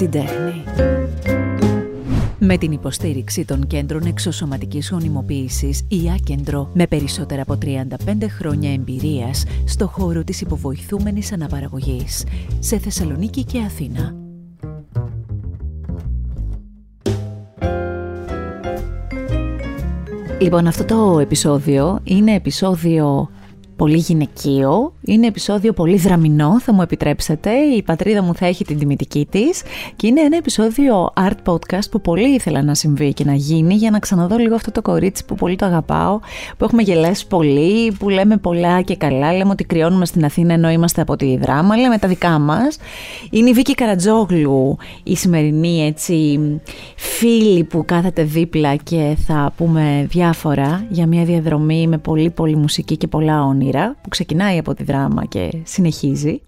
την τέχνη. Με την υποστήριξη των κέντρων εξωσωματικής γονιμοποίησης η Άκεντρο με περισσότερα από 35 χρόνια εμπειρίας στο χώρο της υποβοηθούμενης αναπαραγωγής σε Θεσσαλονίκη και Αθήνα. Λοιπόν, αυτό το επεισόδιο είναι επεισόδιο πολύ γυναικείο, είναι επεισόδιο πολύ δραμινό, θα μου επιτρέψετε, η πατρίδα μου θα έχει την τιμητική της. Και είναι ένα επεισόδιο art podcast που πολύ ήθελα να συμβεί και να γίνει για να ξαναδώ λίγο αυτό το κορίτσι που πολύ το αγαπάω, που έχουμε γελάσει πολύ, που λέμε πολλά και καλά, λέμε ότι κρυώνουμε στην Αθήνα ενώ είμαστε από τη δράμα, λέμε τα δικά μας. Είναι η Βίκη Καρατζόγλου, η σημερινή έτσι φίλη που κάθεται δίπλα και θα πούμε διάφορα για μια διαδρομή με πολύ πολύ μουσική και πολλά όνειρα που ξεκινάει από τη δράμα και συνεχίζει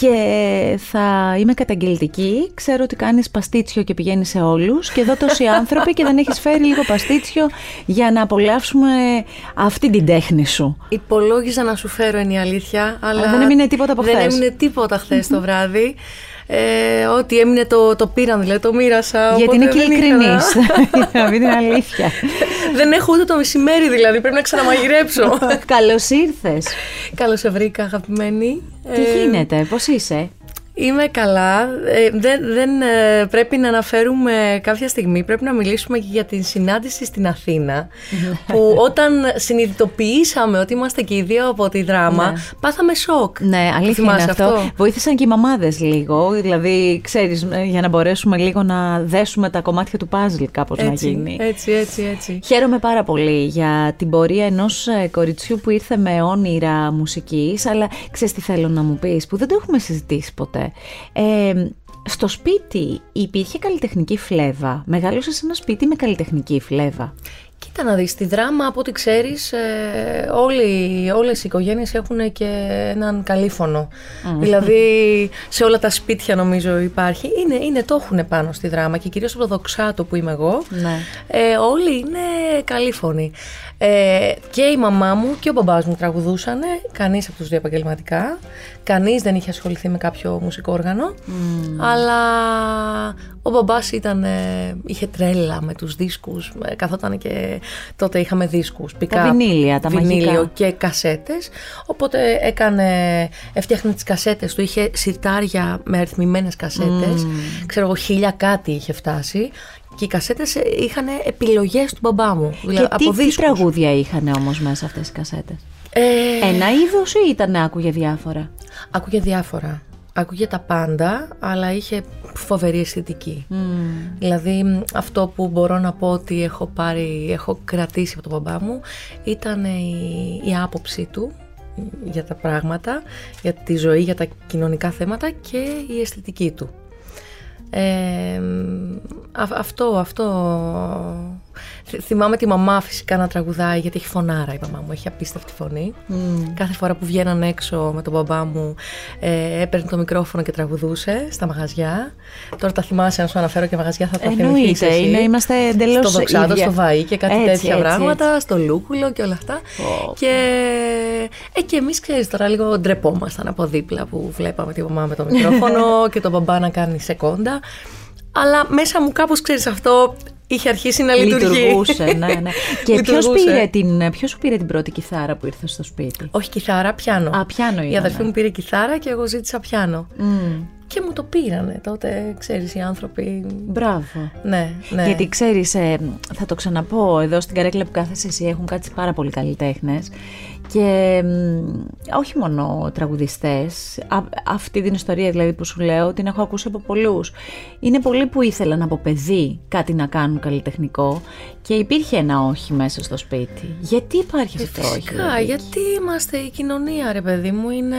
και θα είμαι καταγγελτική, ξέρω ότι κάνεις παστίτσιο και πηγαίνεις σε όλους και εδώ τόσοι άνθρωποι και δεν έχεις φέρει λίγο παστίτσιο για να απολαύσουμε αυτή την τέχνη σου. Υπολόγιζα να σου φέρω είναι η αλήθεια, αλλά, δεν έμεινε τίποτα από χθες. Δεν έμεινε τίποτα χθες το βράδυ. Ε, ό,τι έμεινε το, το πήραν, δηλαδή το μοίρασα. Γιατί είναι και ειλικρινής. Να μην είναι αλήθεια. Δεν έχω ούτε το μεσημέρι, δηλαδή. Πρέπει να ξαναμαγειρέψω. Καλώς ήρθες. Καλώς σε βρήκα, αγαπημένη. Τι ε, γίνεται, πώς είσαι; Είμαι καλά. Ε, δεν δεν ε, πρέπει να αναφέρουμε κάποια στιγμή, πρέπει να μιλήσουμε και για την συνάντηση στην Αθήνα, που όταν συνειδητοποιήσαμε ότι είμαστε και οι δύο από τη δράμα, ναι. πάθαμε σοκ. Ναι, αλήθεια είναι αυτό. αυτό; Βοήθησαν και οι μαμάδες λίγο, δηλαδή, ξέρεις, ε, για να μπορέσουμε λίγο να δέσουμε τα κομμάτια του παζλ κάπως να γίνει. Έτσι, έτσι, έτσι. Χαίρομαι πάρα πολύ για την πορεία ενός ε, κοριτσιού που ήρθε με όνειρα μουσικής, αλλά ξέρεις τι θέλω να μου πεις, που δεν το έχουμε συζητήσει ποτέ. Ε, στο σπίτι υπήρχε καλλιτεχνική φλέβα. Μεγάλωσε σε ένα σπίτι με καλλιτεχνική φλέβα. Κοίτα να δεις, στη δράμα από ό,τι ξέρεις ε, όλοι, όλες οι οικογένειες έχουν και έναν καλύφωνο. Δηλαδή σε όλα τα σπίτια νομίζω υπάρχει. Είναι, είναι το έχουν πάνω στη δράμα και κυρίως από το δοξάτο που είμαι εγώ. Ναι. Ε, όλοι είναι καλύφωνοι. Ε, και η μαμά μου και ο μπαμπάς μου τραγουδούσαν, κανείς από τους δύο επαγγελματικά. Κανείς δεν είχε ασχοληθεί με κάποιο μουσικό όργανο. Αλλά ο μπαμπάς ήταν, ε, είχε τρέλα με τους δίσκους, ε, καθόταν και τότε είχαμε δίσκους, πικά, τα βινίλια, τα βινίλιο και κασέτες. Οπότε έκανε, έφτιαχνε τις κασέτες του, είχε σιρτάρια με αριθμημένες κασέτες. Mm. Ξέρω εγώ χίλια κάτι είχε φτάσει και οι κασέτες είχαν επιλογές του μπαμπά μου. Δηλαδή, και από τι, τι τραγούδια είχαν όμως μέσα αυτές οι κασέτες; Ε... Ένα είδος ή ήταν άκουγε διάφορα; Άκουγε διάφορα. Άκουγε τα πάντα, αλλά είχε φοβερή αισθητική. Mm. Δηλαδή αυτό που μπορώ να πω ότι έχω πάρει, έχω κρατήσει από τον μπαμπά μου ήταν η, η άποψη του για τα πράγματα, για τη ζωή, για τα κοινωνικά θέματα και η αισθητική του. Ε, αυτό, αυτό Θυμάμαι τη μαμά φυσικά να τραγουδάει γιατί έχει φωνάρα η μαμά μου, έχει απίστευτη φωνή. Mm. Κάθε φορά που βγαίναν έξω με τον μπαμπά μου ε, έπαιρνε το μικρόφωνο και τραγουδούσε στα μαγαζιά. Τώρα τα θυμάσαι, αν σου αναφέρω και μαγαζιά θα τα θυμηθείς εσύ. Είναι, είμαστε εντελώς Στο Δοξάτο, στο Βαΐ και κάτι έτσι, τέτοια έτσι, πράγματα, έτσι. στο Λούκουλο και όλα αυτά. Oh. Και, ε, και εμείς ξέρεις τώρα λίγο ντρεπόμασταν από δίπλα που βλέπαμε τη μαμά με το μικρόφωνο και τον μπαμπά να κάνει σεκόντα. Αλλά μέσα μου κάπως ξέρεις αυτό είχε αρχίσει να λειτουργεί. Λειτουργούσε, ναι, ναι. Και ποιος πήρε την, ποιος σου πήρε την πρώτη κιθάρα που ήρθες στο σπίτι; Όχι κιθάρα, πιάνο. Α, πιάνο Η αδερφή μου πήρε κιθάρα και εγώ ζήτησα πιάνο. Mm. Και μου το πήρανε τότε, ξέρεις, οι άνθρωποι... Μπράβο. Ναι, ναι. Γιατί ξέρεις, ε, θα το ξαναπώ, εδώ στην καρέκλα που κάθεσαι εσύ έχουν κάτσει πάρα πολλοί καλλιτέχνες και όχι μόνο τραγουδιστές, αυτή την ιστορία δηλαδή που σου λέω την έχω ακούσει από πολλούς. Είναι πολλοί που ήθελαν από παιδί κάτι να κάνουν καλλιτεχνικό και υπήρχε ένα όχι μέσα στο σπίτι. Γιατί υπάρχει αυτό το όχι. Δηλαδή; γιατί είμαστε η κοινωνία ρε παιδί μου είναι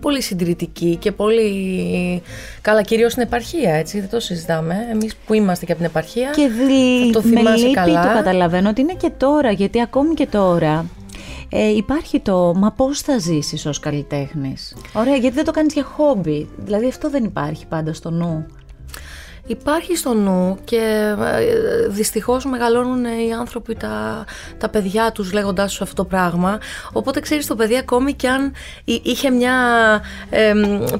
πολύ συντηρητική και πολύ καλά κυρίως στην επαρχία έτσι δεν το συζητάμε. Εμείς που είμαστε και από την επαρχία και δι... το θυμάσαι καλά. το καταλαβαίνω ότι είναι και τώρα γιατί ακόμη και τώρα ε, υπάρχει το «Μα πώς θα ζήσεις ως καλλιτέχνης» Ωραία, γιατί δεν το κάνεις για χόμπι. Δηλαδή αυτό δεν υπάρχει πάντα στο νου. Υπάρχει στο νου και ε, δυστυχώς μεγαλώνουν οι άνθρωποι τα, τα παιδιά τους λέγοντάς τους αυτό το πράγμα. Οπότε ξέρεις το παιδί ακόμη και αν είχε μια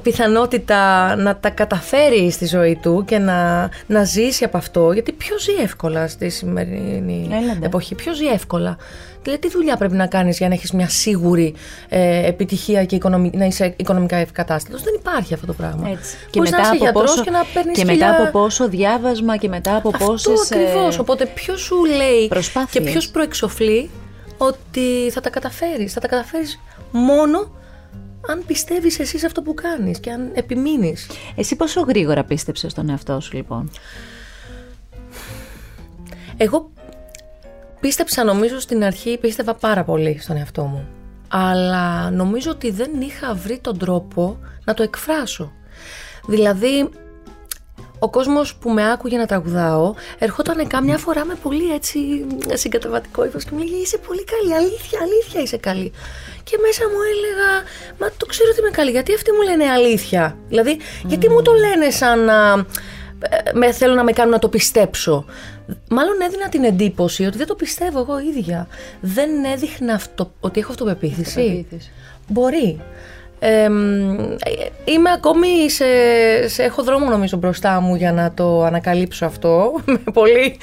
πιθανότητα να τα καταφέρει στη ζωή του και να, να ζήσει από αυτό, γιατί ποιος ζει εύκολα στη σημερινή εποχή, ποιος ζει εύκολα; Δηλαδή, τι δουλειά πρέπει να κάνεις για να έχεις μια σίγουρη ε, επιτυχία και να είσαι οικονομικά ευκατάστατος; Δεν υπάρχει αυτό το πράγμα. Έτσι. Και μετά, να από πόσο, και, να και μετά από πόσο διάβασμα και μετά από πόσες. Αυτό ακριβώς. Οπότε, ποιος σου λέει και ποιος προεξοφλεί ότι θα τα καταφέρεις; Θα τα καταφέρεις μόνο αν πιστεύεις εσύ σε αυτό που κάνεις και αν επιμείνεις. Εσύ πόσο γρήγορα πίστεψες στον εαυτό σου λοιπόν; Εγώ πίστεψα νομίζω στην αρχή, πίστευα πάρα πολύ στον εαυτό μου. Αλλά νομίζω ότι δεν είχα βρει τον τρόπο να το εκφράσω. Δηλαδή, ο κόσμος που με άκουγε να τραγουδάω ερχόταν κάμια φορά με πολύ έτσι συγκαταβατικό ύφος και μου λέγε είσαι πολύ καλή, αλήθεια, αλήθεια είσαι καλή. Και μέσα μου έλεγα, μα το ξέρω ότι είμαι καλή, γιατί αυτοί μου λένε αλήθεια. Δηλαδή, γιατί μου το λένε σαν να ε, με, θέλω να με κάνουν να το πιστέψω. Μάλλον έδινα την εντύπωση ότι δεν το πιστεύω εγώ ίδια. Δεν έδειχνα αυτό, ότι έχω αυτοπεποίθηση. Μπορεί είμαι ακόμη σε, σε, Έχω δρόμο νομίζω μπροστά μου για να το ανακαλύψω αυτό. Με πολύ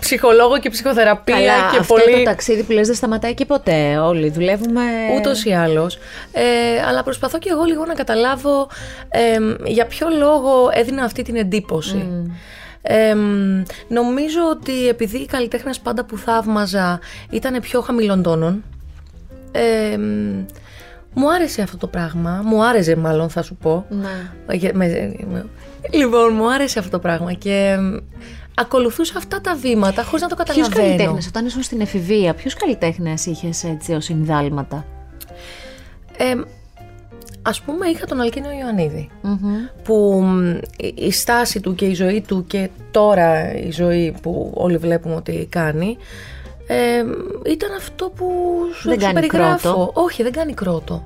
ψυχολόγο και ψυχοθεραπεία. Καλά, και αυτό πολύ... το ταξίδι που λες δεν σταματάει και ποτέ. Όλοι δουλεύουμε. Ούτως ή άλλως. Ε, αλλά προσπαθώ και εγώ λίγο να καταλάβω για ποιο λόγο έδινα αυτή την εντύπωση. Νομίζω ότι επειδή οι καλλιτέχνε πάντα που θαύμαζα ήταν πιο χαμηλών τόνων. Μου άρεσε αυτό το πράγμα. Μου άρεσε, μάλλον θα σου πω. Ναι. Λοιπόν, μου άρεσε αυτό το πράγμα και ακολουθούσα αυτά τα βήματα χωρίς να το καταλαβαίνω. Ποιους καλλιτέχνες, όταν ήσουν στην εφηβεία, ποιους καλλιτέχνες είχες έτσι ως συνδάλματα. Ε, ας πούμε είχα τον Αλκίνο που η στάση του και η ζωή του και τώρα η ζωή που όλοι βλέπουμε ότι κάνει ε, ήταν αυτό που σου, δεν περιγράφω. Όχι, δεν κάνει κρότο.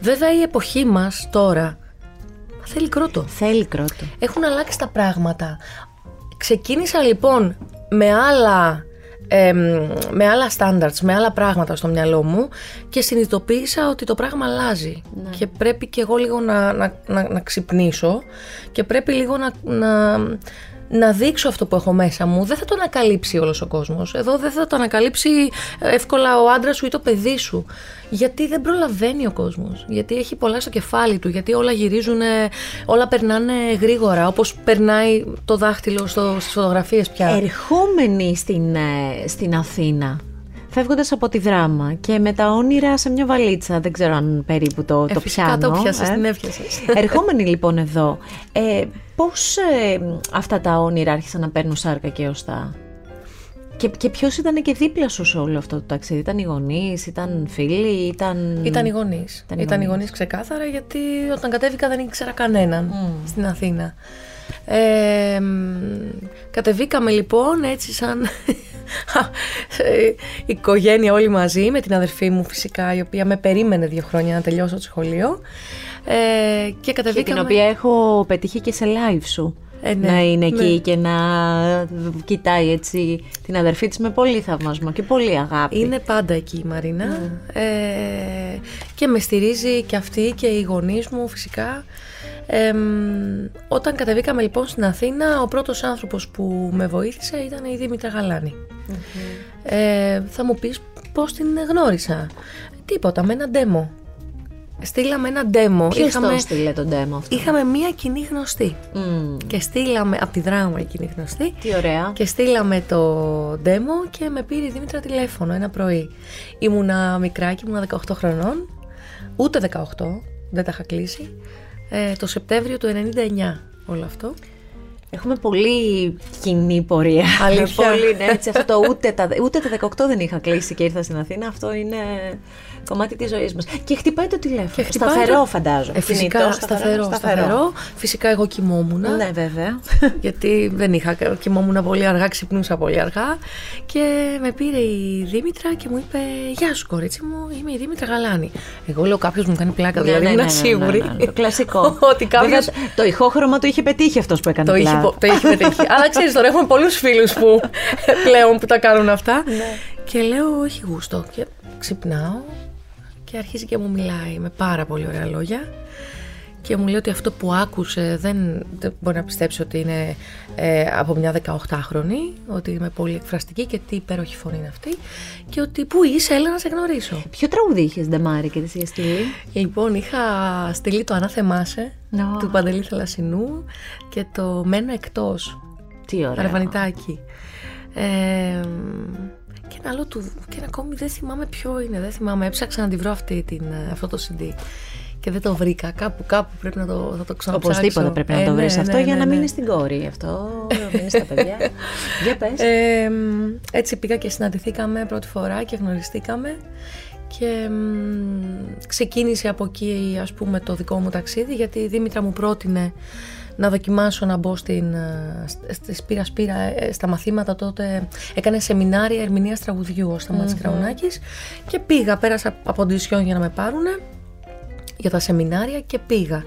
Βέβαια η εποχή μας τώρα θέλει κρότο. Θέλει κρότο. Έχουν αλλάξει τα πράγματα. Ξεκίνησα λοιπόν με άλλα ε, με άλλα standards, με άλλα πράγματα στο μυαλό μου και συνειδητοποίησα ότι το πράγμα αλλάζει ναι. και πρέπει και εγώ λίγο να, να, να, να ξυπνήσω και πρέπει λίγο να, να, να δείξω αυτό που έχω μέσα μου. Δεν θα το ανακαλύψει όλος ο κόσμος. Εδώ δεν θα το ανακαλύψει εύκολα ο άντρας σου ή το παιδί σου. Γιατί δεν προλαβαίνει ο κόσμος. Γιατί έχει πολλά στο κεφάλι του. Γιατί όλα γυρίζουν, όλα περνάνε γρήγορα. Όπως περνάει το δάχτυλο στις φωτογραφίες πια. Ερχόμενοι στην, ε, στην Αθήνα, φεύγοντας από τη δράμα και με τα όνειρα σε μια βαλίτσα. Δεν ξέρω αν περίπου το, ε, το πιάνω. το πιάσες, ε. την έφτιασε. Ερχόμενοι λοιπόν εδώ, ε, πώς ε, αυτά τα όνειρα άρχισαν να παίρνουν σάρκα και οστά. Και, και ποιος ήταν και δίπλα σου σε όλο αυτό το ταξίδι, Ήταν οι γονείς, ήταν φίλοι, ήταν. Ήταν οι γονείς. Ήταν οι γονείς ξεκάθαρα, γιατί όταν κατέβηκα δεν ήξερα κανέναν στην Αθήνα. Ε, κατεβήκαμε λοιπόν έτσι σαν οικογένεια όλοι μαζί με την αδερφή μου φυσικά η οποία με περίμενε δύο χρόνια να τελειώσω το σχολείο ε, και κατεβήκαμε... Και την οποία έχω πετύχει και σε live σου. Ε, ναι, να είναι εκεί ναι. και να κοιτάει έτσι την αδερφή της με πολύ θαυμασμό και πολύ αγάπη. Είναι πάντα εκεί η Μαρίνα ναι. ε, και με στηρίζει και αυτή και οι γονείς μου φυσικά. Ε, όταν κατεβήκαμε λοιπόν στην Αθήνα, ο πρώτος άνθρωπος που με βοήθησε ήταν η Δήμητρα Ε, θα μου πεις πώς την γνώρισα; Τίποτα, με ένα demo. Στείλαμε ένα demo. Ποιος είχαμε... το στείλε το demo αυτό; Είχαμε μία κοινή γνωστή. Και στείλαμε, από τη δράμα η κοινή γνωστή. Τι ωραία. Και στείλαμε το demo και με πήρε η Δήμητρα τηλέφωνο ένα πρωί. Ήμουνα μικράκι, ήμουνα 18 χρονών. Ούτε 18, δεν τα είχα κλείσει. Ε, το Σεπτέμβριο του 99 όλο αυτό. Έχουμε πολύ κοινή πορεία. Αλήθεια. πολύ, ναι, έτσι, αυτό το ούτε, τα, ούτε τα 18 δεν είχα κλείσει και ήρθα στην Αθήνα. Αυτό είναι κομμάτι της ζωής μας. Και χτυπάει το τηλέφωνο. Και χτυπάει σταθερό, το- φαντάζομαι. Ε, φυσικά, Κινητό, σταθερό, σταθερό, Φυσικά εγώ κοιμόμουν. Ναι, βέβαια. γιατί δεν είχα, κοιμόμουν πολύ αργά, ξυπνούσα πολύ αργά και με πήρε η Δήμητρα και μου είπε «Γεια σου κορίτσι μου, είμαι η Δήμητρα Γαλάνη». Εγώ λέω κάποιος μου κάνει πλάκα, δηλαδή Ναι, ναι, ήμουν ναι, ναι, σίγουρη. ναι, ναι, Το κλασικό. Ότι κάποιος Βέβαια, το ηχόχρωμα το είχε πετύχει αυτός που έκανε το είχε, πλάκα. πο- το είχε πετύχει. Αλλά ξέρεις τώρα έχουμε πολλούς φίλους που πλέον που τα κάνουν αυτά. Και λέω όχι γούστο και ξυπνάω και αρχίζει και μου μιλάει με πάρα πολύ ωραία λόγια και μου λέει ότι αυτό που άκουσε δεν, δεν μπορεί να πιστέψει ότι είναι ε, από μια 18χρονη, ότι είμαι πολύ εκφραστική και τι υπέροχη φωνή είναι αυτή και ότι πού είσαι, έλα να σε γνωρίσω. Ποιο τραγούδι είχες, Ντεμάρη, και τη είχε στείλει. Λοιπόν, είχα στείλει το «Ανάθεμάσαι» Ω. του Παντελή Θελασσινού και το «Μένω εκτός» Τι ωραία. Αρβανιτάκι. Ε, και ένα άλλο του. Και ένα ακόμη δεν θυμάμαι ποιο είναι. Δεν θυμάμαι. Έψαξα να τη βρω αυτή την, ε, αυτό το CD. Και δεν το βρήκα. Κάπου, κάπου πρέπει να το, θα το ξαναψάξω. Οπωσδήποτε πρέπει να Ε, το βρεις ναι, αυτό ναι, για ναι, να ναι. μείνεις στην κόρη. Αυτό μείνεις στα παιδιά. για πες. Ε, μ, έτσι πήγα και συναντηθήκαμε πρώτη φορά και γνωριστήκαμε και μ, ξεκίνησε από εκεί ας πούμε το δικό μου ταξίδι γιατί η Δήμητρα μου πρότεινε να δοκιμάσω να μπω στην, ε, σ- στη Σπύρα Σπύρα ε, στα μαθήματα τότε έκανε σεμινάρια ερμηνείας τραγουδιού ο Σταμάτης Κραουνάκης και πήγα, πέρασα από ντυσιόν για να με πάρουνε για τα σεμινάρια και πήγα.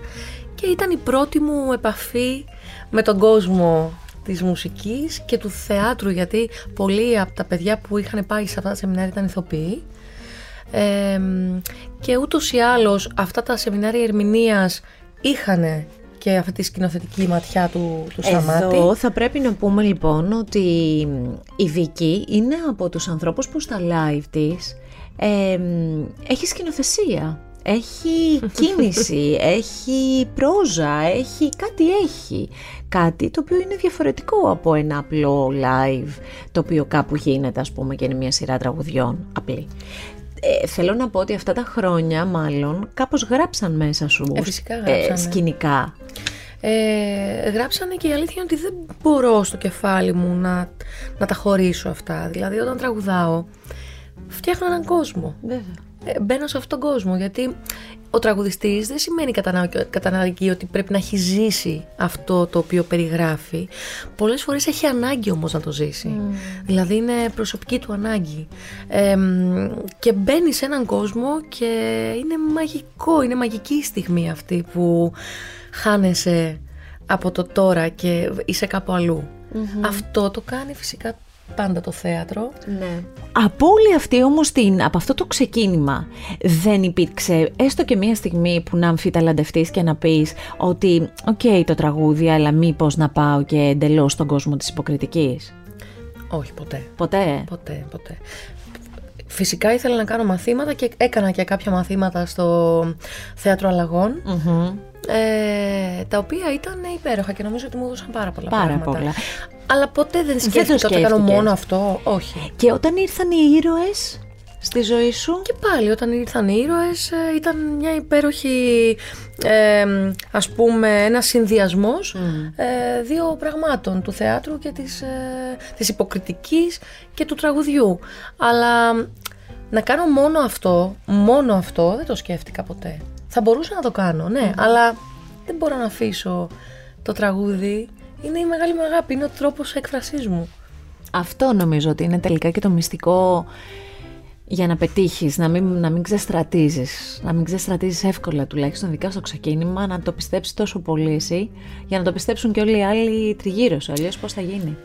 Και ήταν η πρώτη μου επαφή με τον κόσμο της μουσικής και του θεάτρου γιατί πολλοί από τα παιδιά που είχαν πάει σε αυτά τα σεμινάρια ήταν ηθοποιοί Ε, και ούτως ή άλλως αυτά τα σεμινάρια ερμηνείας είχαν και αυτή τη σκηνοθετική ματιά του, του Σαμάτη. Εδώ θα πρέπει να πούμε λοιπόν ότι η Βίκη είναι από τους ανθρώπους που στα live της ε, έχει σκηνοθεσία, έχει κίνηση, έχει πρόζα, έχει κάτι έχει. Κάτι το οποίο είναι διαφορετικό από ένα απλό live το οποίο κάπου γίνεται ας πούμε και είναι μια σειρά τραγουδιών απλή. Ε, θέλω να πω ότι αυτά τα χρόνια μάλλον κάπως γράψαν μέσα σου Ε, φυσικά γράψανε. σκηνικά. Ε, γράψανε και η αλήθεια είναι ότι δεν μπορώ στο κεφάλι μου να, να τα χωρίσω αυτά. Δηλαδή όταν τραγουδάω φτιάχνω έναν κόσμο. Βέβαια. Ε, μπαίνω σε αυτόν τον κόσμο γιατί ο τραγουδιστής δεν σημαίνει κατά ανάγκη- κατά ανάγκη ότι πρέπει να έχει ζήσει αυτό το οποίο περιγράφει. Πολλές φορές έχει ανάγκη όμως να το ζήσει. Δηλαδή είναι προσωπική του ανάγκη. Ε, μ, και μπαίνει σε έναν κόσμο και είναι μαγικό, είναι μαγική η στιγμή αυτή που χάνεσαι από το τώρα και είσαι κάπου αλλού. Αυτό το κάνει φυσικά πάντα το θέατρο. Ναι. Από όλη αυτή όμως την, από αυτό το ξεκίνημα δεν υπήρξε έστω και μία στιγμή που να αμφιταλαντευτείς και να πεις ότι οκ το τραγούδι αλλά μήπως να πάω και εντελώς στον κόσμο της υποκριτικής. Όχι ποτέ. Ποτέ; Ποτέ, ποτέ. Φυσικά ήθελα να κάνω μαθήματα και έκανα και κάποια μαθήματα στο Θέατρο Αλλαγών, Μμμ. ε, τα οποία ήταν υπέροχα και νομίζω ότι μου έδωσαν πάρα πολλά Πάρα πράγματα. πολλά. Αλλά ποτέ δεν σκέφτηκα ότι θα κάνω σκέφτηκες. μόνο αυτό. Όχι. Και όταν ήρθαν οι ήρωες; Στη ζωή σου. Και πάλι όταν ήρθαν οι ήρωες ε, ήταν μια υπέροχη ε, ας πούμε ένα συνδυασμός ε, δύο πραγμάτων του θεάτρου και της, ε, της υποκριτικής και του τραγουδιού. Αλλά να κάνω μόνο αυτό μόνο αυτό δεν το σκέφτηκα ποτέ. Θα μπορούσα να το κάνω ναι αλλά δεν μπορώ να αφήσω το τραγούδι. Είναι η μεγάλη μου αγάπη είναι ο τρόπος έκφρασής μου. Αυτό νομίζω ότι είναι τελικά και το μυστικό για να πετύχεις, να μην, να μην ξεστρατίζεις, να μην ξεστρατίζεις εύκολα τουλάχιστον ειδικά στο ξεκίνημα, να το πιστέψεις τόσο πολύ εσύ, για να το πιστέψουν και όλοι οι άλλοι τριγύρω σου, αλλιώς πώς θα γίνει.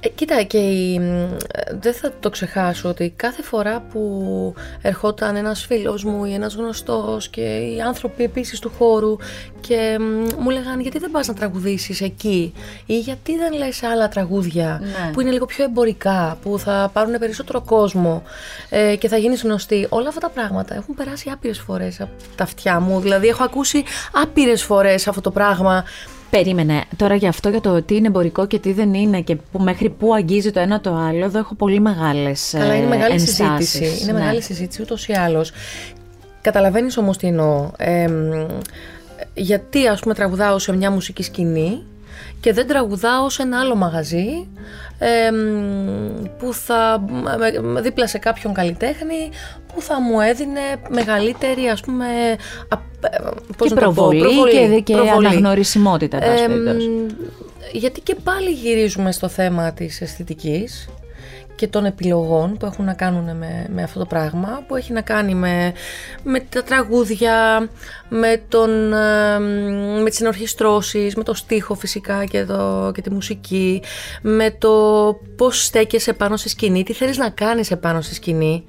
Ε, κοίτα, και η, μ, ε, δεν θα το ξεχάσω ότι κάθε φορά που ερχόταν ένας φίλος μου ή ένας γνωστός και οι άνθρωποι επίσης του χώρου και μ, μου λέγανε γιατί δεν πας να τραγουδήσεις εκεί ή γιατί δεν λες άλλα τραγούδια Ναι. που είναι λίγο πιο εμπορικά, που θα πάρουν περισσότερο κόσμο ε, και θα γίνεις γνωστή. Όλα αυτά τα πράγματα έχουν περάσει άπειρες φορές από τα αυτιά μου, δηλαδή έχω ακούσει άπειρες φορές αυτό το πράγμα Περίμενε, τώρα για αυτό για το τι είναι εμπορικό και τι δεν είναι και που, μέχρι πού αγγίζει το ένα το άλλο, εδώ έχω πολύ μεγάλες Καλά, είναι ε, μεγάλη ενστάσεις. συζήτηση. Είναι Ναι. μεγάλη συζήτηση ούτως ή άλλως. Καταλαβαίνεις όμως τι εννοώ. Ε, μ, γιατί, ας πούμε, τραγουδάω σε μια μουσική σκηνή και δεν τραγουδάω σε ένα άλλο μαγαζί που θα δίπλα σε κάποιον καλλιτέχνη που θα μου έδινε μεγαλύτερη ας πούμε πώς και προβολή, και, και προβολή. αναγνωρισιμότητα γιατί και πάλι γυρίζουμε στο θέμα της αισθητικής και των επιλογών που έχουν να κάνουν με, με αυτό το πράγμα, που έχει να κάνει με, με τα τραγούδια, με, τον, με τις συνορχιστρώσεις, με το στίχο φυσικά και, το, και τη μουσική, με το πώς στέκεσαι πάνω στη σκηνή, τι θέλεις να κάνεις επάνω στη σκηνή,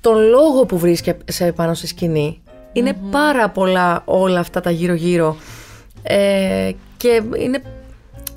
τον λόγο που βρίσκεσαι επάνω στη σκηνή. Είναι πάρα πολλά όλα αυτά τα γύρω-γύρω. Ε, και είναι,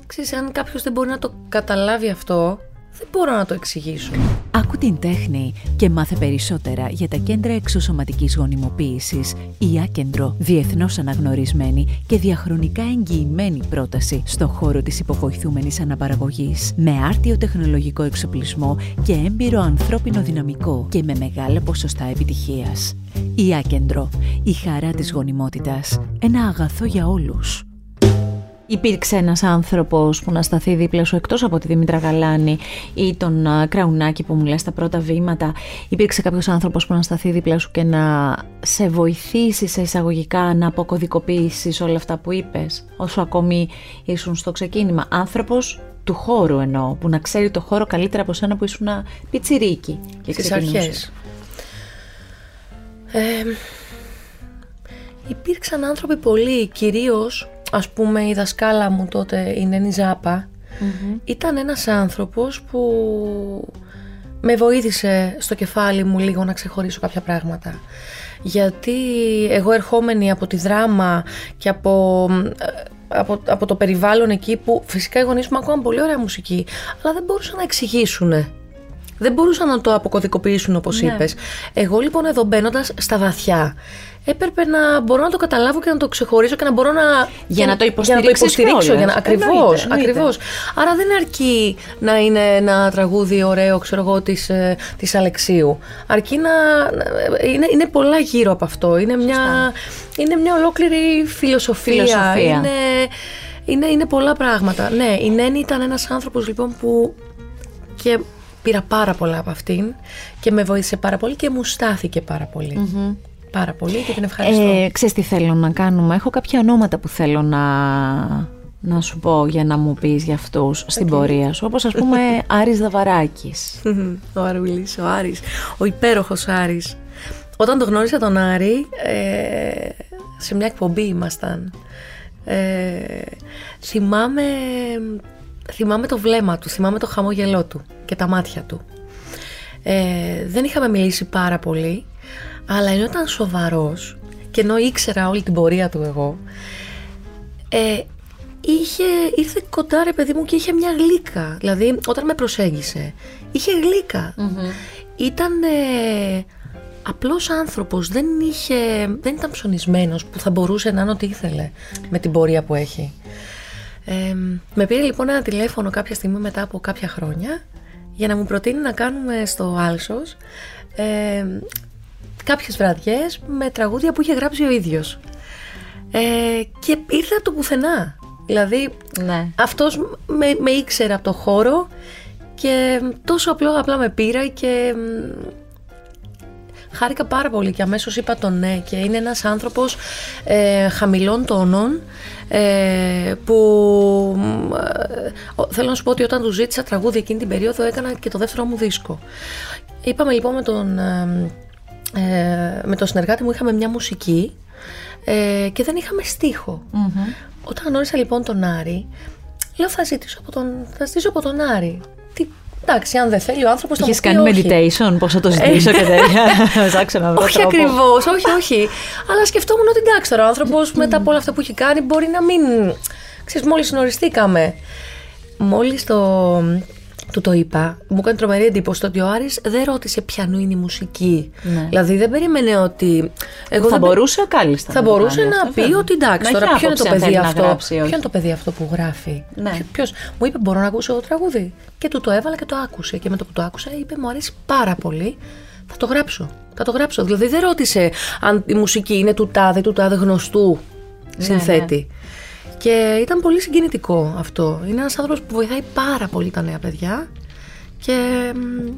ξέρεις, αν κάποιος δεν μπορεί να το καταλάβει αυτό, δεν μπορώ να το εξηγήσω. Άκου την τέχνη και μάθε περισσότερα για τα κέντρα εξωσωματικής γονιμοποίησης. Η Άκεντρο, διεθνώς αναγνωρισμένη και διαχρονικά εγγυημένη πρόταση στο χώρο της υποβοηθούμενης αναπαραγωγής. Με άρτιο τεχνολογικό εξοπλισμό και έμπειρο ανθρώπινο δυναμικό και με μεγάλα ποσοστά επιτυχίας. Η Άκεντρο, η χαρά της γονιμότητας. Ένα αγαθό για όλους. Υπήρξε ένας άνθρωπος που να σταθεί δίπλα σου εκτός από τη Δήμητρα Γαλάνη ή τον Κραουνάκη που μου λες τα πρώτα βήματα. Υπήρξε κάποιος άνθρωπος που να σταθεί δίπλα σου και να σε βοηθήσει σε εισαγωγικά να αποκωδικοποιήσεις όλα αυτά που είπες όσο ακόμη ήσουν στο ξεκίνημα; Άνθρωπος του χώρου εννοώ, που να ξέρει το χώρο καλύτερα από σένα που ήσουν πιτσιρίκι. Και Στις αρχές. Ε, υπήρξαν άνθρωποι πολλοί, κυρίως ας πούμε η δασκάλα μου τότε η Νένη ήταν ένας άνθρωπος που με βοήθησε στο κεφάλι μου λίγο να ξεχωρίσω κάποια πράγματα. Γιατί εγώ ερχόμενη από τη δράμα και από, ε, από, από το περιβάλλον εκεί που φυσικά οι γονείς μου ακούγαν πολύ ωραία μουσική αλλά δεν μπορούσαν να εξηγήσουν. Δεν μπορούσαν να το αποκωδικοποιήσουν όπως ναι. είπες. Εγώ λοιπόν εδώ μπαίνοντας στα βαθιά έπρεπε να μπορώ να το καταλάβω και να το ξεχωρίσω και να μπορώ να. Για να το υποστηρίξω. Για να το υποστηρίξω. Για να... Ακριβώς, ακριβώς. Άρα δεν αρκεί να είναι ένα τραγούδι ωραίο, ξέρω εγώ, της, ε, της Αλεξίου. Αρκεί να. Είναι, είναι πολλά γύρω από αυτό. Είναι μια, είναι μια ολόκληρη φιλοσοφία. φιλοσοφία. Είναι, είναι, είναι πολλά πράγματα. Ναι, η Νένη ήταν ένας άνθρωπος λοιπόν που και πήρα πάρα πολλά από αυτήν και με βοήθησε πάρα πολύ και μου στάθηκε πάρα πάρα πολύ και την ευχαριστώ. Ε, ξέρεις τι θέλω να κάνουμε; Έχω κάποια ονόματα που θέλω να, να σου πω για να μου πεις για αυτούς στην πορεία σου. Όπως ας πούμε Άρης Δαβαράκης. ο Αρουλής, ο Άρης, ο υπέροχος Άρης. Όταν το γνώρισα τον Άρη, ε, σε μια εκπομπή ήμασταν. Ε, θυμάμαι, θυμάμαι το βλέμμα του, θυμάμαι το χαμόγελό του και τα μάτια του. Ε, δεν είχαμε μιλήσει πάρα πολύ αλλά ενώ ήταν σοβαρός και ενώ ήξερα όλη την πορεία του εγώ, ε, είχε, ήρθε κοντά ρε παιδί μου και είχε μια γλύκα. Δηλαδή όταν με προσέγγισε, είχε Ήταν ε, απλός άνθρωπος, δεν, είχε, δεν ήταν ψωνισμένος που θα μπορούσε να είναι ό,τι ήθελε με την πορεία που έχει. Ε, με πήρε λοιπόν ένα τηλέφωνο κάποια στιγμή μετά από κάποια χρόνια για να μου προτείνει να κάνουμε στο Άλσος ε, κάποιες βραδιές με τραγούδια που είχε γράψει ο ίδιος. Ε, και ήρθε από το πουθενά. Δηλαδή ναι. αυτός με, με ήξερε από το χώρο και τόσο απλό απλά με πήρα και χάρηκα πάρα πολύ και αμέσως είπα το ναι και είναι ένας άνθρωπος ε, χαμηλών τόνων ε, που ε, θέλω να σου πω ότι όταν του ζήτησα τραγούδια εκείνη την περίοδο έκανα και το δεύτερο μου δίσκο. Είπαμε λοιπόν με τον ε, ε, με τον συνεργάτη μου είχαμε μια μουσική ε, και δεν είχαμε Όταν γνώρισα λοιπόν τον Άρη, λέω θα ζητήσω από τον, θα ζητήσω από τον Άρη. Τι, εντάξει, αν δεν θέλει ο άνθρωπος θα μου κάνει meditation, πώς θα το ζητήσω και τέτοια. Ψάξω να βρω. Όχι ακριβώς, όχι, όχι. Αλλά σκεφτόμουν ότι εντάξει τώρα ο άνθρωπος μετά από όλα αυτά που έχει κάνει μπορεί να μην. Ξέρεις, μόλις γνωριστήκαμε. Μόλις το, του το είπα, μου έκανε τρομερή εντύπωση ότι ο Άρης δεν ρώτησε ποιανού είναι η μουσική. Ναι. Δηλαδή δεν περίμενε ότι. Εγώ θα μπορούσε κάλλιστα. Θα μπορούσε να, πει ότι εντάξει, τώρα ποιο είναι το παιδί αυτό. Ποιο είναι το παιδί αυτό που γράφει. Ναι. Ποιος, μου είπε: Μπορώ να ακούσω το τραγούδι. Και του το έβαλα και το άκουσε. Και με το που το άκουσα είπε: Μου αρέσει πάρα πολύ. Θα το γράψω. Θα το γράψω. Δηλαδή δεν ρώτησε αν η μουσική είναι του τάδε, του τάδε γνωστού ναι, συνθέτη. Και ήταν πολύ συγκινητικό αυτό. Είναι ένας άνθρωπος που βοηθάει πάρα πολύ τα νέα παιδιά και μ,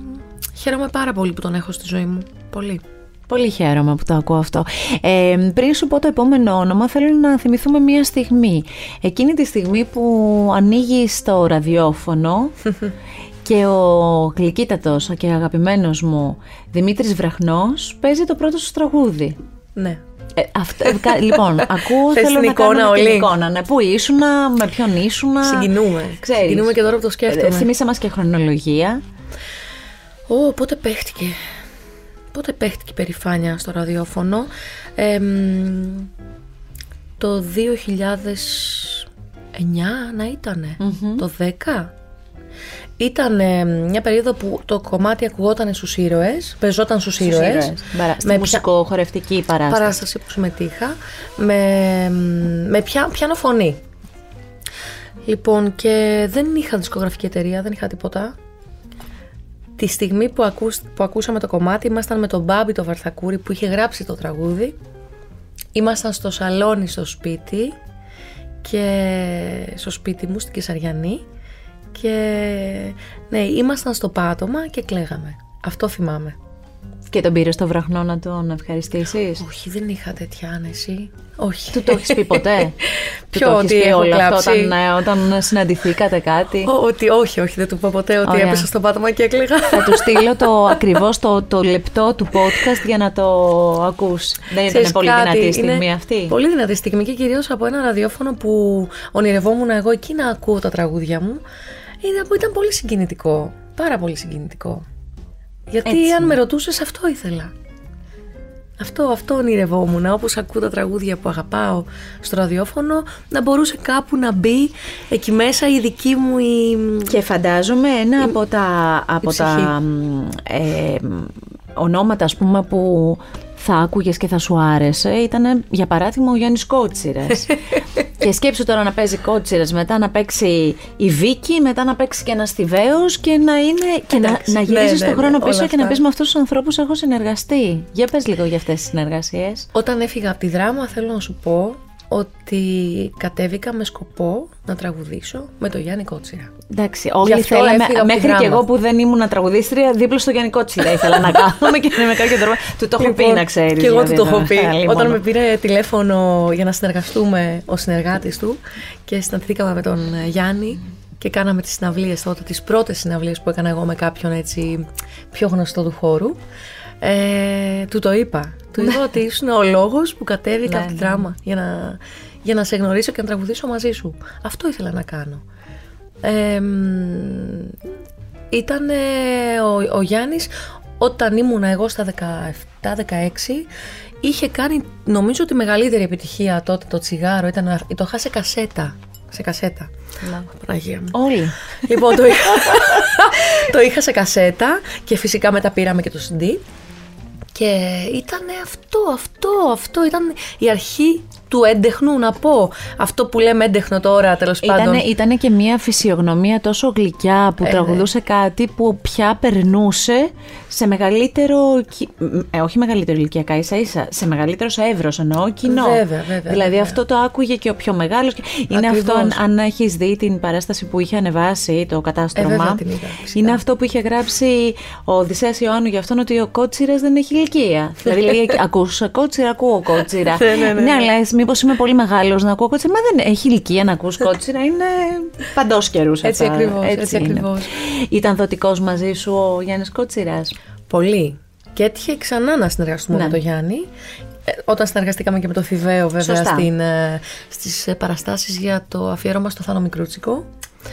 χαίρομαι πάρα πολύ που τον έχω στη ζωή μου. Πολύ. Πολύ χαίρομαι που το ακούω αυτό. Ε, πριν σου πω το επόμενο όνομα, θέλω να θυμηθούμε μία στιγμή. Εκείνη τη στιγμή που ανοίγει το ραδιόφωνο και ο γλυκύτατος και αγαπημένος μου Δημήτρης Βραχνός παίζει το πρώτο σου τραγούδι. Ναι. Ε, αυτό, ε, κα- λοιπόν, ακούω, Θες θέλω την να εικόνα κάνουμε την όλη; εικόνα. Ναι, πού ήσουνα, με ποιον ήσουνα. Συγκινούμε. Ξέρεις. Συγκινούμε και τώρα που το σκέφτομαι. Ε, θυμίσε μας και χρονολογία. Ω, πότε παίχτηκε. Πότε παίχτηκε η περηφάνεια στο ραδιόφωνο. Ε, μ, το 2009 να ητανε Το 10. Ήταν ε, μια περίοδο που το κομμάτι ακουγόταν στους ήρωες, πεζόταν στους Στους ήρωες. ήρωες. Παρά- Στη με πια- μουσικοχορευτική παράσταση. παράσταση που συμμετείχα με, με πια, πιάνο φωνή. Λοιπόν, και δεν είχα δισκογραφική εταιρεία, δεν είχα τίποτα. Τη στιγμή που, ακούς, που ακούσαμε το κομμάτι, ήμασταν με τον Μπάμπη το Βαρθακούρη που είχε γράψει το τραγούδι. Ήμασταν στο σαλόνι στο σπίτι και στο σπίτι μου στην Κεσαριανή και ναι, ήμασταν στο πάτωμα και κλαίγαμε. Αυτό θυμάμαι. Και τον πήρες στο βραχνό να τον ευχαριστήσεις; Όχι, δεν είχα τέτοια άνεση. Όχι. Του το έχεις πει ποτέ; Του Ποιο, το έχεις ότι πει έχω όλο αυτό κλάψει; όταν, ε, όταν συναντηθήκατε κάτι; Ω, Ότι όχι, όχι, δεν του πω ποτέ ότι Ωραία. έπεσα στο πάτωμα και έκλαιγα. Θα του στείλω το ακριβώς το, το λεπτό του podcast για να το ακούσει. Δεν ήταν Ξέρεις πολύ κάτι, δυνατή η στιγμή είναι αυτή; Πολύ δυνατή στιγμή και κυρίως από ένα ραδιόφωνο που ονειρευόμουν εγώ εκεί να ακούω τα τραγούδια μου. Ήταν, ήταν πολύ συγκινητικό. Πάρα πολύ συγκινητικό. Γιατί Έτσι αν είναι. με ρωτούσες, αυτό ήθελα. Αυτό, αυτό ονειρευόμουν. Όπως ακούω τα τραγούδια που αγαπάω στο ραδιόφωνο, να μπορούσε κάπου να μπει εκεί μέσα η δική μου η. Και φαντάζομαι ένα από τα, από ψυχή. τα μ, ε, μ, ονόματα ας πούμε που θα άκουγες και θα σου άρεσε ήταν για παράδειγμα ο Γιάννης Κότσιρας. και σκέψου τώρα να παίζει Κότσιρας, μετά να παίξει η Βίκη, μετά να παίξει και ένας Στιβαίος και να είναι και να, Εντάξει, να ναι, γυρίσεις ναι, τον ναι, χρόνο όλα πίσω και να αυτά. πεις με αυτούς τους ανθρώπους έχω συνεργαστεί. Για πες λίγο για αυτές τις συνεργασίες. Όταν έφυγα από τη δράμα θέλω να σου πω ότι κατέβηκα με σκοπό να τραγουδήσω με τον Γιάννη Κότσιρα. Εντάξει, Γι' όλοι αυτό θέλαμε, έφυγα από τη μέχρι και δράμα. εγώ που δεν ήμουν τραγουδίστρια, δίπλα στο Γιάννη Κότσιρα ήθελα να κάθομαι και με κάποιο τρόπο. Του το έχω πει να ξέρεις. Και εγώ του το έχω πει. Όταν με πήρε τηλέφωνο για να συνεργαστούμε ο συνεργάτης του και συναντηθήκαμε με τον ε, Γιάννη και κάναμε τις συναυλίες τότε, τις πρώτες συναυλίες που έκανα εγώ με κάποιον έτσι πιο γνωστό του χώρου. Ε, του το είπα. Του είπα ότι ήσουν ο λόγος που κατέβηκα Ναι, από τη ναι. δράμα για να, για να σε γνωρίσω και να τραγουδήσω μαζί σου. Αυτό ήθελα να κάνω. Ε, ήταν ο, ο Γιάννης όταν ήμουν εγώ στα 17-16 είχε κάνει νομίζω τη μεγαλύτερη επιτυχία τότε το τσιγάρο ήταν, το είχα σε κασέτα σε κασέτα Παναγία μου Όλοι. Λοιπόν, το είχα, το είχα σε κασέτα και φυσικά μετά πήραμε και το CD. Και ήταν αυτό, αυτό, αυτό. Ήταν η αρχή του έντεχνου να πω. Αυτό που λέμε έντεχνο τώρα τέλος πάντων. Ήτανε, ήτανε και μια φυσιογνωμία τόσο γλυκιά που Ε, τραγουδούσε κάτι που πια περνούσε σε μεγαλύτερο. κι- Ε, όχι μεγαλύτερο ηλικιακά, ίσα ίσα. Σε μεγαλύτερο σε εύρος εννοώ κοινό. Βέβαια, βέβαια, Δηλαδή βέβαια. αυτό το άκουγε και ο πιο μεγάλος. Είναι Ακριβώς. αυτό, αν, αν έχεις δει την παράσταση που είχε ανεβάσει το κατάστρωμα. Ε, βέβαια την είδα, φυσικά. είναι αυτό που είχε γράψει ο Οδυσσέας Ιωάννου για αυτόν ότι ο κότσιρας δεν έχει ηλικία. δηλαδή λέει: Ακούσα κότσιρα, ακούω κότσιρα. Ναι, ναι, ναι, ναι. αλλά μήπως είμαι πολύ μεγάλος να ακούω κότσιρα. Μα δεν έχει ηλικία να ακούς κότσιρα, είναι παντός καιρούς Έτσι ακριβώς, έτσι είναι. ακριβώς. Ήταν δοτικός μαζί σου ο Γιάννης Κότσιρας; Πολύ. Και έτυχε ξανά να συνεργαστούμε Ναι. με τον Γιάννη. Ε, όταν συνεργαστήκαμε και με το Θηβαίο βέβαια Σωστά. στην, ε, στις ε, παραστάσεις για το αφιέρωμα στο Θάνο Μικρούτσικο.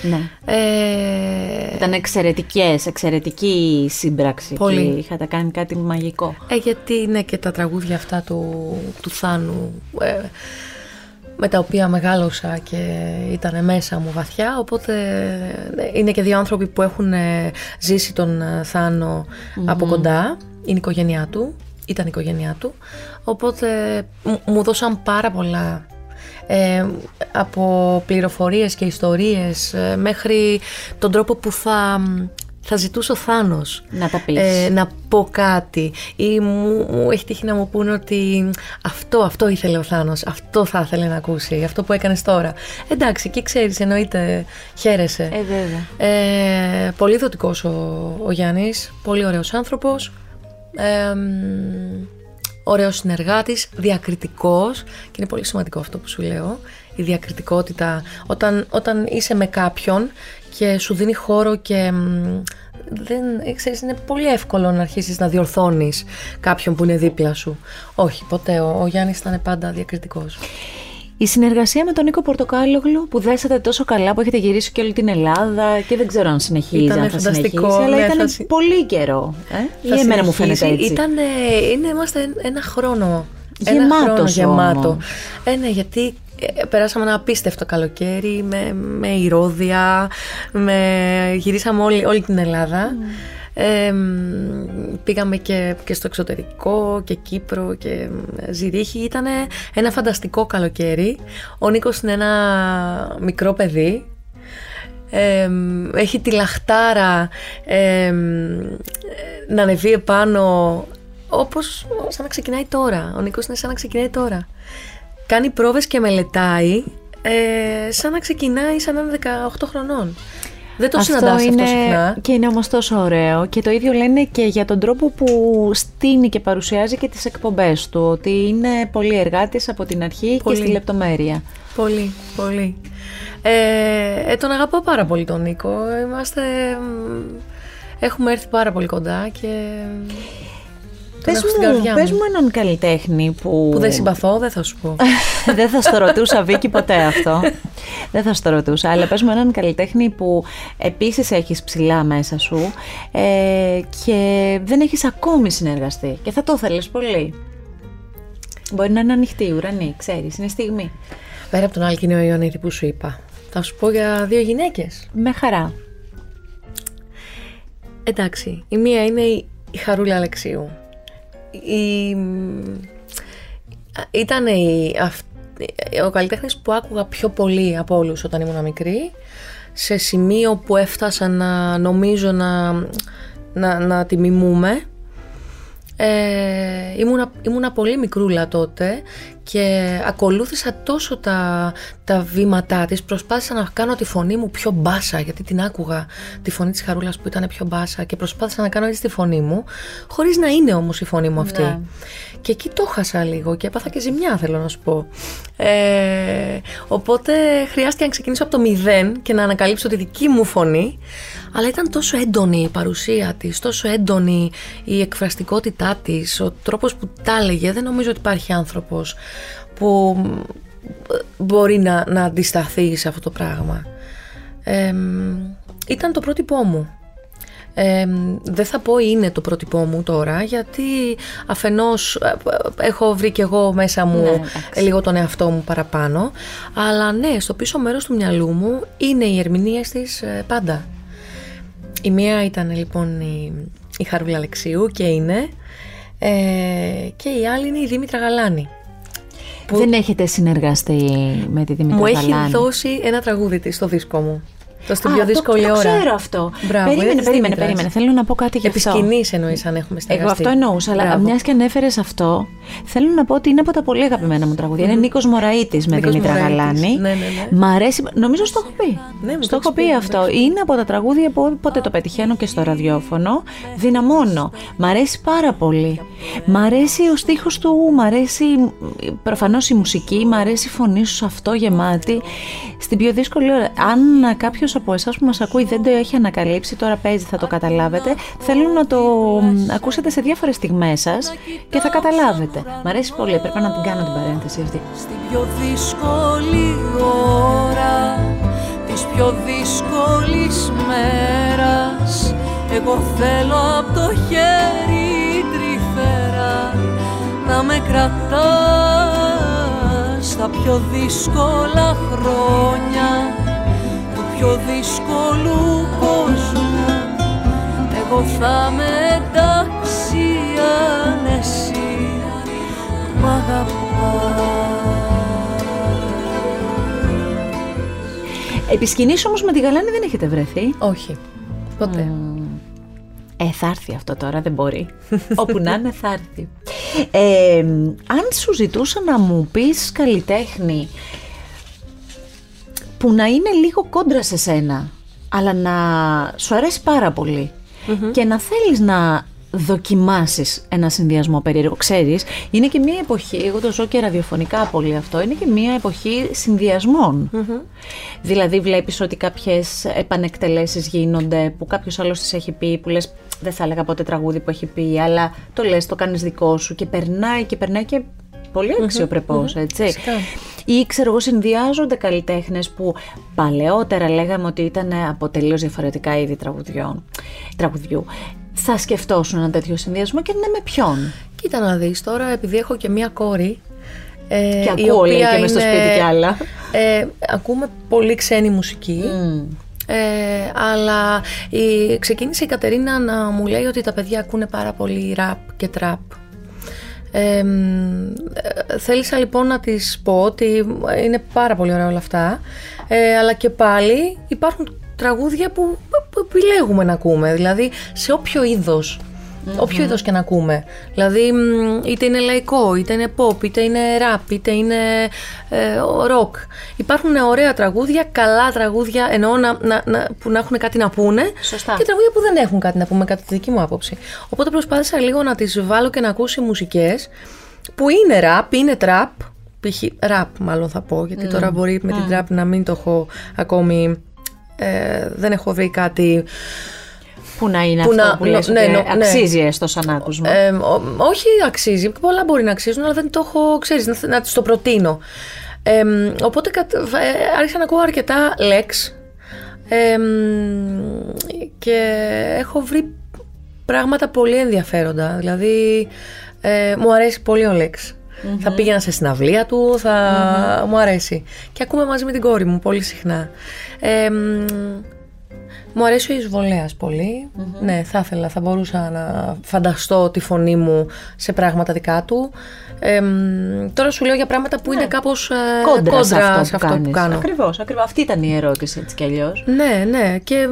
Ναι. Ε, Ήταν εξαιρετικές, εξαιρετική σύμπραξη. Πολύ. Και είχατε κάνει κάτι μαγικό. Ε, γιατί είναι και τα τραγούδια αυτά του, του Θάνου ε, με τα οποία μεγάλωσα και ήταν μέσα μου βαθιά οπότε ε, είναι και δύο άνθρωποι που έχουν ε, ζήσει τον ε, θανο από κοντά είναι η οικογένειά του ήταν η οικογένειά του οπότε μου- μου δώσαν πάρα πολλά ε, από πληροφορίες και ιστορίες ε, μέχρι τον τρόπο που θα, θα ζητούσε ο Θάνος Να τα πεις. ε, να πω κάτι ή μου, μου έχει τύχει να μου πούνε ότι αυτό, αυτό ήθελε ο Θάνος, αυτό θα ήθελε να ακούσει, αυτό που έκανες τώρα. Εντάξει, και ξέρεις, εννοείται, χαίρεσαι. Ε, βέβαια. Ε, πολύ δοτικός ο, ο Γιάννης, πολύ ωραίος άνθρωπος, ε, μ, ωραίος συνεργάτης, διακριτικός και είναι πολύ σημαντικό αυτό που σου λέω, η διακριτικότητα όταν, όταν είσαι με κάποιον και σου δίνει χώρο και μ, δεν, ε, ξέρεις, είναι πολύ εύκολο να αρχίσεις να διορθώνεις κάποιον που είναι δίπλα σου. Όχι, ποτέ. Ο, ο Γιάννης ήταν πάντα διακριτικός. Η συνεργασία με τον Νίκο Πορτοκάλογλου που δέσατε τόσο καλά που έχετε γυρίσει και όλη την Ελλάδα και δεν ξέρω αν συνεχίζει, Ήτανε αν θα φανταστικό, συνεχίσει, αλλά ναι, ήταν θα συ- πολύ καιρό. Ε; Θα Ή εμένα μου συνεχίσει. φαίνεται έτσι. Ήταν, είναι, είμαστε ένα χρόνο. ένα Γεμάτος χρόνο γεμάτο. όμως. Ε, ναι, γιατί ε, περάσαμε ένα απίστευτο καλοκαίρι με, με ηρώδια, με, γυρίσαμε όλη, όλη την Ελλάδα. Ε, μ, πήγαμε και, και στο εξωτερικό και Κύπρο και μ, Ζηρίχη. Ήταν ένα φανταστικό καλοκαίρι. Ο Νίκος είναι ένα μικρό παιδί ε, έχει τη λαχτάρα ε, να ανεβεί επάνω όπως σαν να ξεκινάει τώρα. Ο Νίκος είναι σαν να ξεκινάει τώρα. Κάνει πρόβες και μελετάει ε, σαν να ξεκινάει σαν να είναι 18 χρονών. Δεν το συναντάς αυτό είναι, συχνά. Και είναι όμως τόσο ωραίο και το ίδιο λένε και για τον τρόπο που στείνει και παρουσιάζει και τις εκπομπές του ότι είναι πολύ εργάτης από την αρχή Πολύ. και στη λεπτομέρεια. Πολύ, πολύ. Ε, ε, τον αγαπώ πάρα πολύ τον Νίκο. Είμαστε... μ, Έχουμε έρθει πάρα πολύ κοντά και... τον Πες έχω στην μου, καρδιά πες μου. μου έναν καλλιτέχνη που... Που δεν συμπαθώ, δεν θα σου πω. δεν θα στο ρωτούσα Βίκυ ποτέ αυτό. δεν θα στο ρωτούσα. Αλλά πες μου έναν καλλιτέχνη που επίσης έχεις ψηλά μέσα σου ε, και δεν έχεις ακόμη συνεργαστεί και θα το ήθελες πολύ. Μπορεί να είναι ανοιχτή η ουρανή, ξέρεις, είναι στιγμή. Πέρα από τον Αλκίνιο Ιωνίδη που σου είπα, θα σου πω για δύο γυναίκες. Με χαρά. Εντάξει, η μία είναι η, η Χαρούλα Αλεξίου. Η, ήταν η, αυ- ο καλλιτέχνης που άκουγα πιο πολύ από όλους όταν ήμουν μικρή, σε σημείο που έφτασα να νομίζω να, να, να τη μιμούμε. Ε, ήμουνα, ήμουνα πολύ μικρούλα τότε και ακολούθησα τόσο τα, τα βήματά της προσπάθησα να κάνω τη φωνή μου πιο μπάσα γιατί την άκουγα τη φωνή της Χαρούλας που ήταν πιο μπάσα και προσπάθησα να κάνω έτσι τη φωνή μου χωρίς να είναι όμως η φωνή μου αυτή Ναι. και εκεί το χάσα λίγο και έπαθα και ζημιά θέλω να σου πω ε, οπότε χρειάστηκε να ξεκινήσω από το μηδέν και να ανακαλύψω τη δική μου φωνή αλλά ήταν τόσο έντονη η παρουσία της, τόσο έντονη η εκφραστικότητά της, ο τρόπος που τα έλεγε. Δεν νομίζω ότι υπάρχει άνθρωπος που ε, μπορεί να, να αντισταθεί σε αυτό το πράγμα. Ε, ήταν το πρότυπό μου. Ε, δεν θα πω είναι το πρότυπό μου τώρα γιατί αφενός ε, ε, έχω βρει και εγώ μέσα μου Ναι, εντάξει. λίγο τον εαυτό μου παραπάνω αλλά ναι στο πίσω μέρος του μυαλού μου είναι οι ερμηνείες της ε, πάντα η μία ήταν λοιπόν η, η Χαρούλα Αλεξίου και είναι ε, και η άλλη είναι η Δήμητρα Γαλάνη που Δεν έχετε συνεργαστεί με τη Δημήτρη μου έχει Γαλάνη. δώσει ένα τραγούδι της στο δίσκο μου το στην Α, πιο το- δύσκολη το, ώρα ξέρω αυτό. Μπράβο, είναι περίμενε, της περίμενε, Δήμητρας. περίμενε. Θέλω να πω κάτι γι' αυτό. Επισκηνής εννοείς αν έχουμε συνεργαστεί Εγώ αυτό εννοούσα, αλλά Μπράβο. μιας και ανέφερες αυτό, θέλω να πω ότι είναι από τα πολύ αγαπημένα μου τραγούδια. Είναι Νίκος Μωραήτης με Νίκος Δημήτρα Μωραήτης. Ναι, Γαλάνη. ναι, ναι. Μ' αρέσει. Νομίζω στο έχω πει. Ναι, μου στο το έχω έχεις πει πει, αυτό. Είναι από τα τραγούδια που όποτε το πετυχαίνω και στο ραδιόφωνο, δυναμώνω. Μ' αρέσει πάρα πολύ. Μ' αρέσει ο στίχος του, μ' αρέσει προφανώς η μουσική, μ' αρέσει η φωνή σου σε αυτό γεμάτη. Στην πιο δύσκολη ώρα. Αν κάποιος από εσάς που μας ακούει δεν το έχει ανακαλύψει, τώρα παίζει, θα το καταλάβετε. Θέλω να το μ, ακούσετε σε διάφορες στιγμές σας και θα καταλάβετε. Μ' αρέσει πολύ. Πρέπει να την κάνω την παρένθεση αυτή. Στην πιο δύσκολη ώρα της πιο δύσκολης μέρας Εγώ θέλω από το χέρι τρυφέρα να με κρατάς στα πιο δύσκολα χρόνια του πιο δύσκολου κόσμου εγώ θα με εντάξει αν εσύ μ' αγαπάς Επισκηνής όμως με τη Γαλάνη δεν έχετε βρεθεί; όχι ποτέ Ε, θα έρθει αυτό τώρα, δεν μπορεί. Όπου να είναι θα έρθει. Ε, αν σου ζητούσα να μου πεις καλλιτέχνη που να είναι λίγο κόντρα σε σένα, αλλά να σου αρέσει πάρα και να θέλεις να δοκιμάσεις ένα συνδυασμό περίεργο. Ξέρεις, είναι και μια εποχή, εγώ το ζω και ραδιοφωνικά πολύ αυτό, είναι και μια εποχή Δηλαδή βλέπεις ότι κάποιες επανεκτελέσεις γίνονται που κάποιος άλλος τις έχει πει, που λες δεν θα έλεγα ποτέ τραγούδι που έχει πει, αλλά το λες, το κάνεις δικό σου και περνάει και περνάει και πολύ έτσι. Ή ξέρω εγώ, συνδυάζονται καλλιτέχνες που παλαιότερα λέγαμε ότι ήταν από τελείως διαφορετικά είδη τραγουδιών, τραγουδιού. Θα σκεφτόσουν ένα τέτοιο συνδυασμό και ναι, με ποιον; Κοίτα να δεις τώρα, επειδή έχω και μία κόρη. Ε, και ακούω λέει και μες στο σπίτι κι άλλα. Ε, ακούμε πολύ ξένη μουσική. Ε, αλλά η, ξεκίνησε η Κατερίνα να μου λέει ότι τα παιδιά ακούνε πάρα πολύ ραπ και τραπ. Ε, θέλησα λοιπόν να της πω ότι είναι πάρα πολύ ωραία όλα αυτά. Ε, αλλά και πάλι υπάρχουν τραγούδια που, που επιλέγουμε να ακούμε. Δηλαδή σε όποιο είδος Mm-hmm. Όποιο είδος και να ακούμε. Δηλαδή, είτε είναι λαϊκό, είτε είναι pop, είτε είναι rap, είτε είναι ε, rock. Υπάρχουν ωραία τραγούδια, καλά τραγούδια, εννοώ να, να, να, που να έχουν κάτι να πούνε. Σωστά. Και τραγούδια που δεν έχουν κάτι να πούμε, κατά τη δική μου άποψη. Οπότε προσπάθησα λίγο να τις βάλω και να ακούσει μουσικές που είναι rap, είναι trap. Π.χ. rap, μάλλον θα πω, γιατί τώρα μπορεί με την trap να μην το έχω ακόμη. Ε, δεν έχω βρει κάτι που να είναι που αυτό να, που λες, ναι, ναι, αξίζει έστω σαν άκουσμα; Ε, όχι αξίζει, πολλά μπορεί να αξίζουν, αλλά δεν το έχω, ξέρεις, να, να το προτείνω. Ε, οπότε ε, άρχισα να ακούω αρκετά λέξ ε, και έχω βρει πράγματα πολύ ενδιαφέροντα. Δηλαδή, ε, μου αρέσει πολύ ο Λέξ. Θα πήγαινα σε συναυλία του, θα μου αρέσει. Και ακούμε μαζί με την κόρη μου πολύ συχνά. Ε, μου αρέσει ο Ισβολέας Ναι, θα ήθελα, θα μπορούσα να φανταστώ τη φωνή μου σε πράγματα δικά του. Ε, τώρα σου λέω για πράγματα που ναι. είναι κάπως ε, κόντρα, κόντρα σε αυτό, που, αυτό που κάνω. Ακριβώς, ακριβώς. Αυτή ήταν η ερώτηση έτσι κι αλλιώς. Ναι, ναι. Και,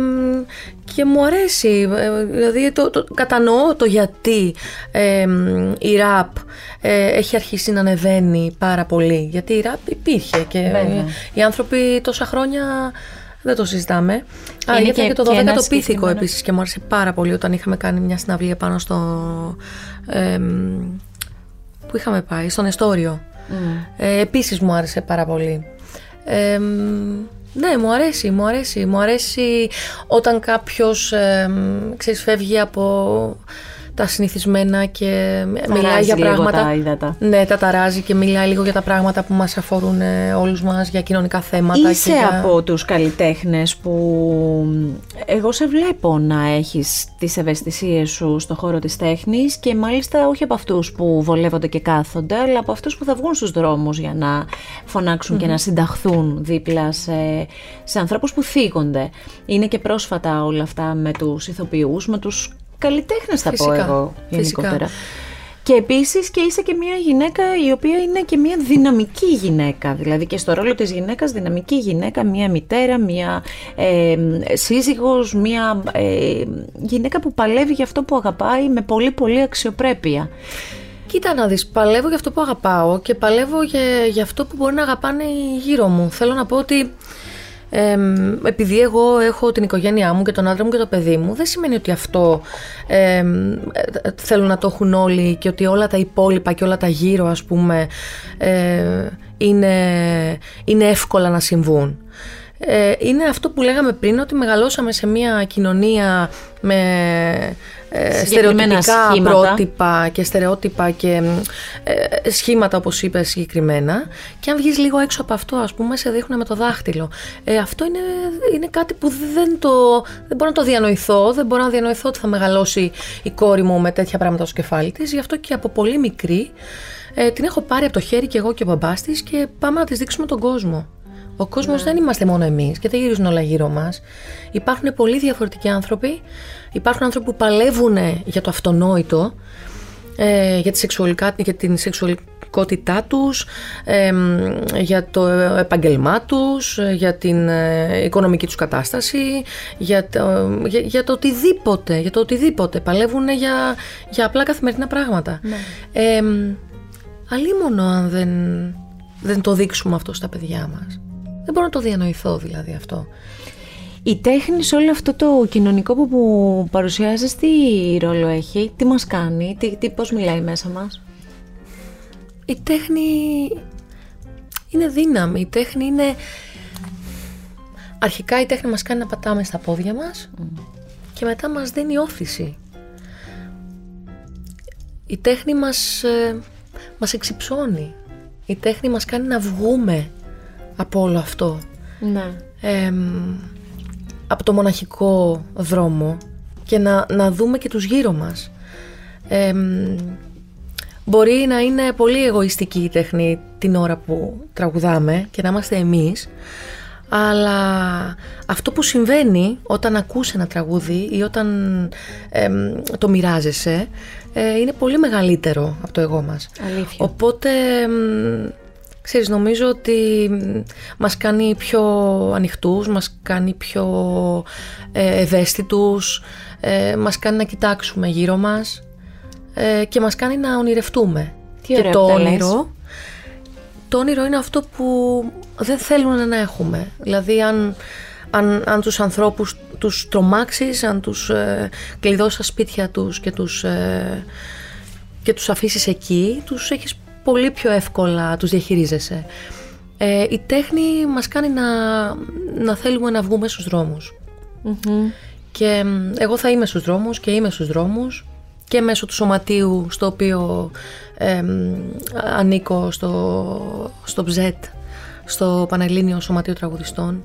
και μου αρέσει. Ε, δηλαδή το, το, κατανοώ το γιατί ε, η ραπ ε, έχει αρχίσει να ανεβαίνει πάρα πολύ. Γιατί η ραπ υπήρχε και οι άνθρωποι τόσα χρόνια δεν το συζητάμε. Α, και, και το 12 το πίθηκο επίσης και μου άρεσε πάρα πολύ όταν είχαμε κάνει μια συναυλία πάνω στο. Ε, που είχαμε πάει, στον Εστόριο. Mm. Ε, επίσης μου άρεσε πάρα πολύ. Ε, ναι, μου αρέσει, μου αρέσει. Μου αρέσει όταν κάποιος, ε, ξέρεις, φεύγει από τα συνηθισμένα και μιλάει για πράγματα. Τα Ναι, τα ταράζει και μιλάει λίγο για τα πράγματα που μας αφορούν ε, όλους μας για κοινωνικά θέματα. Είσαι και από τους καλλιτέχνες που εγώ σε βλέπω να έχεις τις ευαισθησίες σου στο χώρο της τέχνης και μάλιστα όχι από αυτούς που βολεύονται και κάθονται, αλλά από αυτούς που θα βγουν στους δρόμους για να φωναξουν και να συνταχθούν δίπλα σε, σε ανθρώπους που θίγονται. Είναι και πρόσφατα όλα αυτά με τους ηθοποιούς, με τους καλλιτέχνες, θα πω εγώ γενικότερα. Και επίσης και είσαι και μια γυναίκα η οποία είναι και μια δυναμική γυναίκα. Δηλαδή και στο ρόλο της γυναίκας, δυναμική γυναίκα, μια μητέρα, μια ε, σύζυγος, μια ε, γυναίκα που παλεύει για αυτό που αγαπάει με πολύ πολύ αξιοπρέπεια. Κοίτα να δεις, παλεύω για αυτό που αγαπάω και παλεύω για, για αυτό που μπορεί να αγαπάνε γύρω μου. Θέλω να πω ότι ε, επειδή εγώ έχω την οικογένειά μου και τον άντρα μου και το παιδί μου, δεν σημαίνει ότι αυτό ε, θέλουν να το έχουν όλοι και ότι όλα τα υπόλοιπα και όλα τα γύρω, ας πούμε, ε, είναι, είναι εύκολα να συμβούν. Ε, είναι αυτό που λέγαμε πριν, ότι μεγαλώσαμε σε μια κοινωνία με ε, στερεοτυπικά πρότυπα και στερεότυπα και ε, σχήματα όπως είπες συγκεκριμένα. Και αν βγεις λίγο έξω από αυτό ας πούμε σε δείχνουν με το δάχτυλο. Ε, αυτό είναι, είναι κάτι που δεν, το, δεν μπορώ να το διανοηθώ. Δεν μπορώ να διανοηθώ ότι θα μεγαλώσει η κόρη μου με τέτοια πράγματα στο κεφάλι της. Γι' αυτό και από πολύ μικρή ε, την έχω πάρει από το χέρι και εγώ και ο μπαμπάς της και πάμε να της δείξουμε τον κόσμο ο κόσμος ναι. δεν είμαστε μόνο εμείς και δεν γυρίζουν όλα γύρω μας. Υπάρχουν πολύ διαφορετικοί άνθρωποι. Υπάρχουν άνθρωποι που παλεύουν για το αυτονόητο, ε, για, τη σεξουαλικά, για την σεξουαλ, προσωπικότητά τους, για το επαγγελμά τους, για την ε, οικονομική τους κατάσταση, για το, για, το οτιδήποτε, για το οτιδήποτε. Παλεύουν για, για απλά καθημερινά πράγματα. Ναι. Ε, αλίμονο αν δεν, δεν το δείξουμε αυτό στα παιδιά μας. Δεν μπορώ να το διανοηθώ δηλαδή αυτό. Η τέχνη σε όλο αυτό το κοινωνικό που, που παρουσιάζεις τι ρόλο έχει, τι μας κάνει, τι, τι, πώς μιλάει μέσα μας; Η τέχνη είναι δύναμη, η τέχνη είναι... Αρχικά η τέχνη μας κάνει να πατάμε στα πόδια μας και μετά μας δίνει όθηση. Η τέχνη μας, ε, μας εξυψώνει. Η τέχνη μας κάνει να βγούμε από όλο αυτό. Ναι. από το μοναχικό δρόμο και να, να δούμε και τους γύρω μας. μπορεί να είναι πολύ εγωιστική η τέχνη την ώρα που τραγουδάμε και να είμαστε εμείς, αλλά αυτό που συμβαίνει όταν ακούς ένα τραγούδι ή όταν το μοιράζεσαι ε, είναι πολύ μεγαλύτερο από το εγώ μας. Αλήθεια. Οπότε Ξέρεις, νομίζω ότι μας κάνει πιο ανοιχτούς, μας κάνει πιο ε, ευαίσθητους, ε, μας κάνει να κοιτάξουμε γύρω μας ε, και μας κάνει να ονειρευτούμε. Τι και το όνειρο, το όνειρο είναι αυτό που δεν θέλουν να έχουμε. Δηλαδή αν, αν, αν τους ανθρώπους τους τρομάξεις, αν τους ε, κλειδώσεις στα σπίτια τους και τους, ε, και τους αφήσεις εκεί, τους έχεις πολύ πιο εύκολα τους διαχειρίζεσαι. Ε, η τέχνη μας κάνει να, να θέλουμε να βγούμε στους δρομους Και εγώ θα είμαι στους δρόμους και είμαι στους δρόμους και μέσω του σωματείου στο οποίο ε, ανήκω στο, στο ΠΖΕΤ, στο Πανελλήνιο Σωματείο Τραγουδιστών,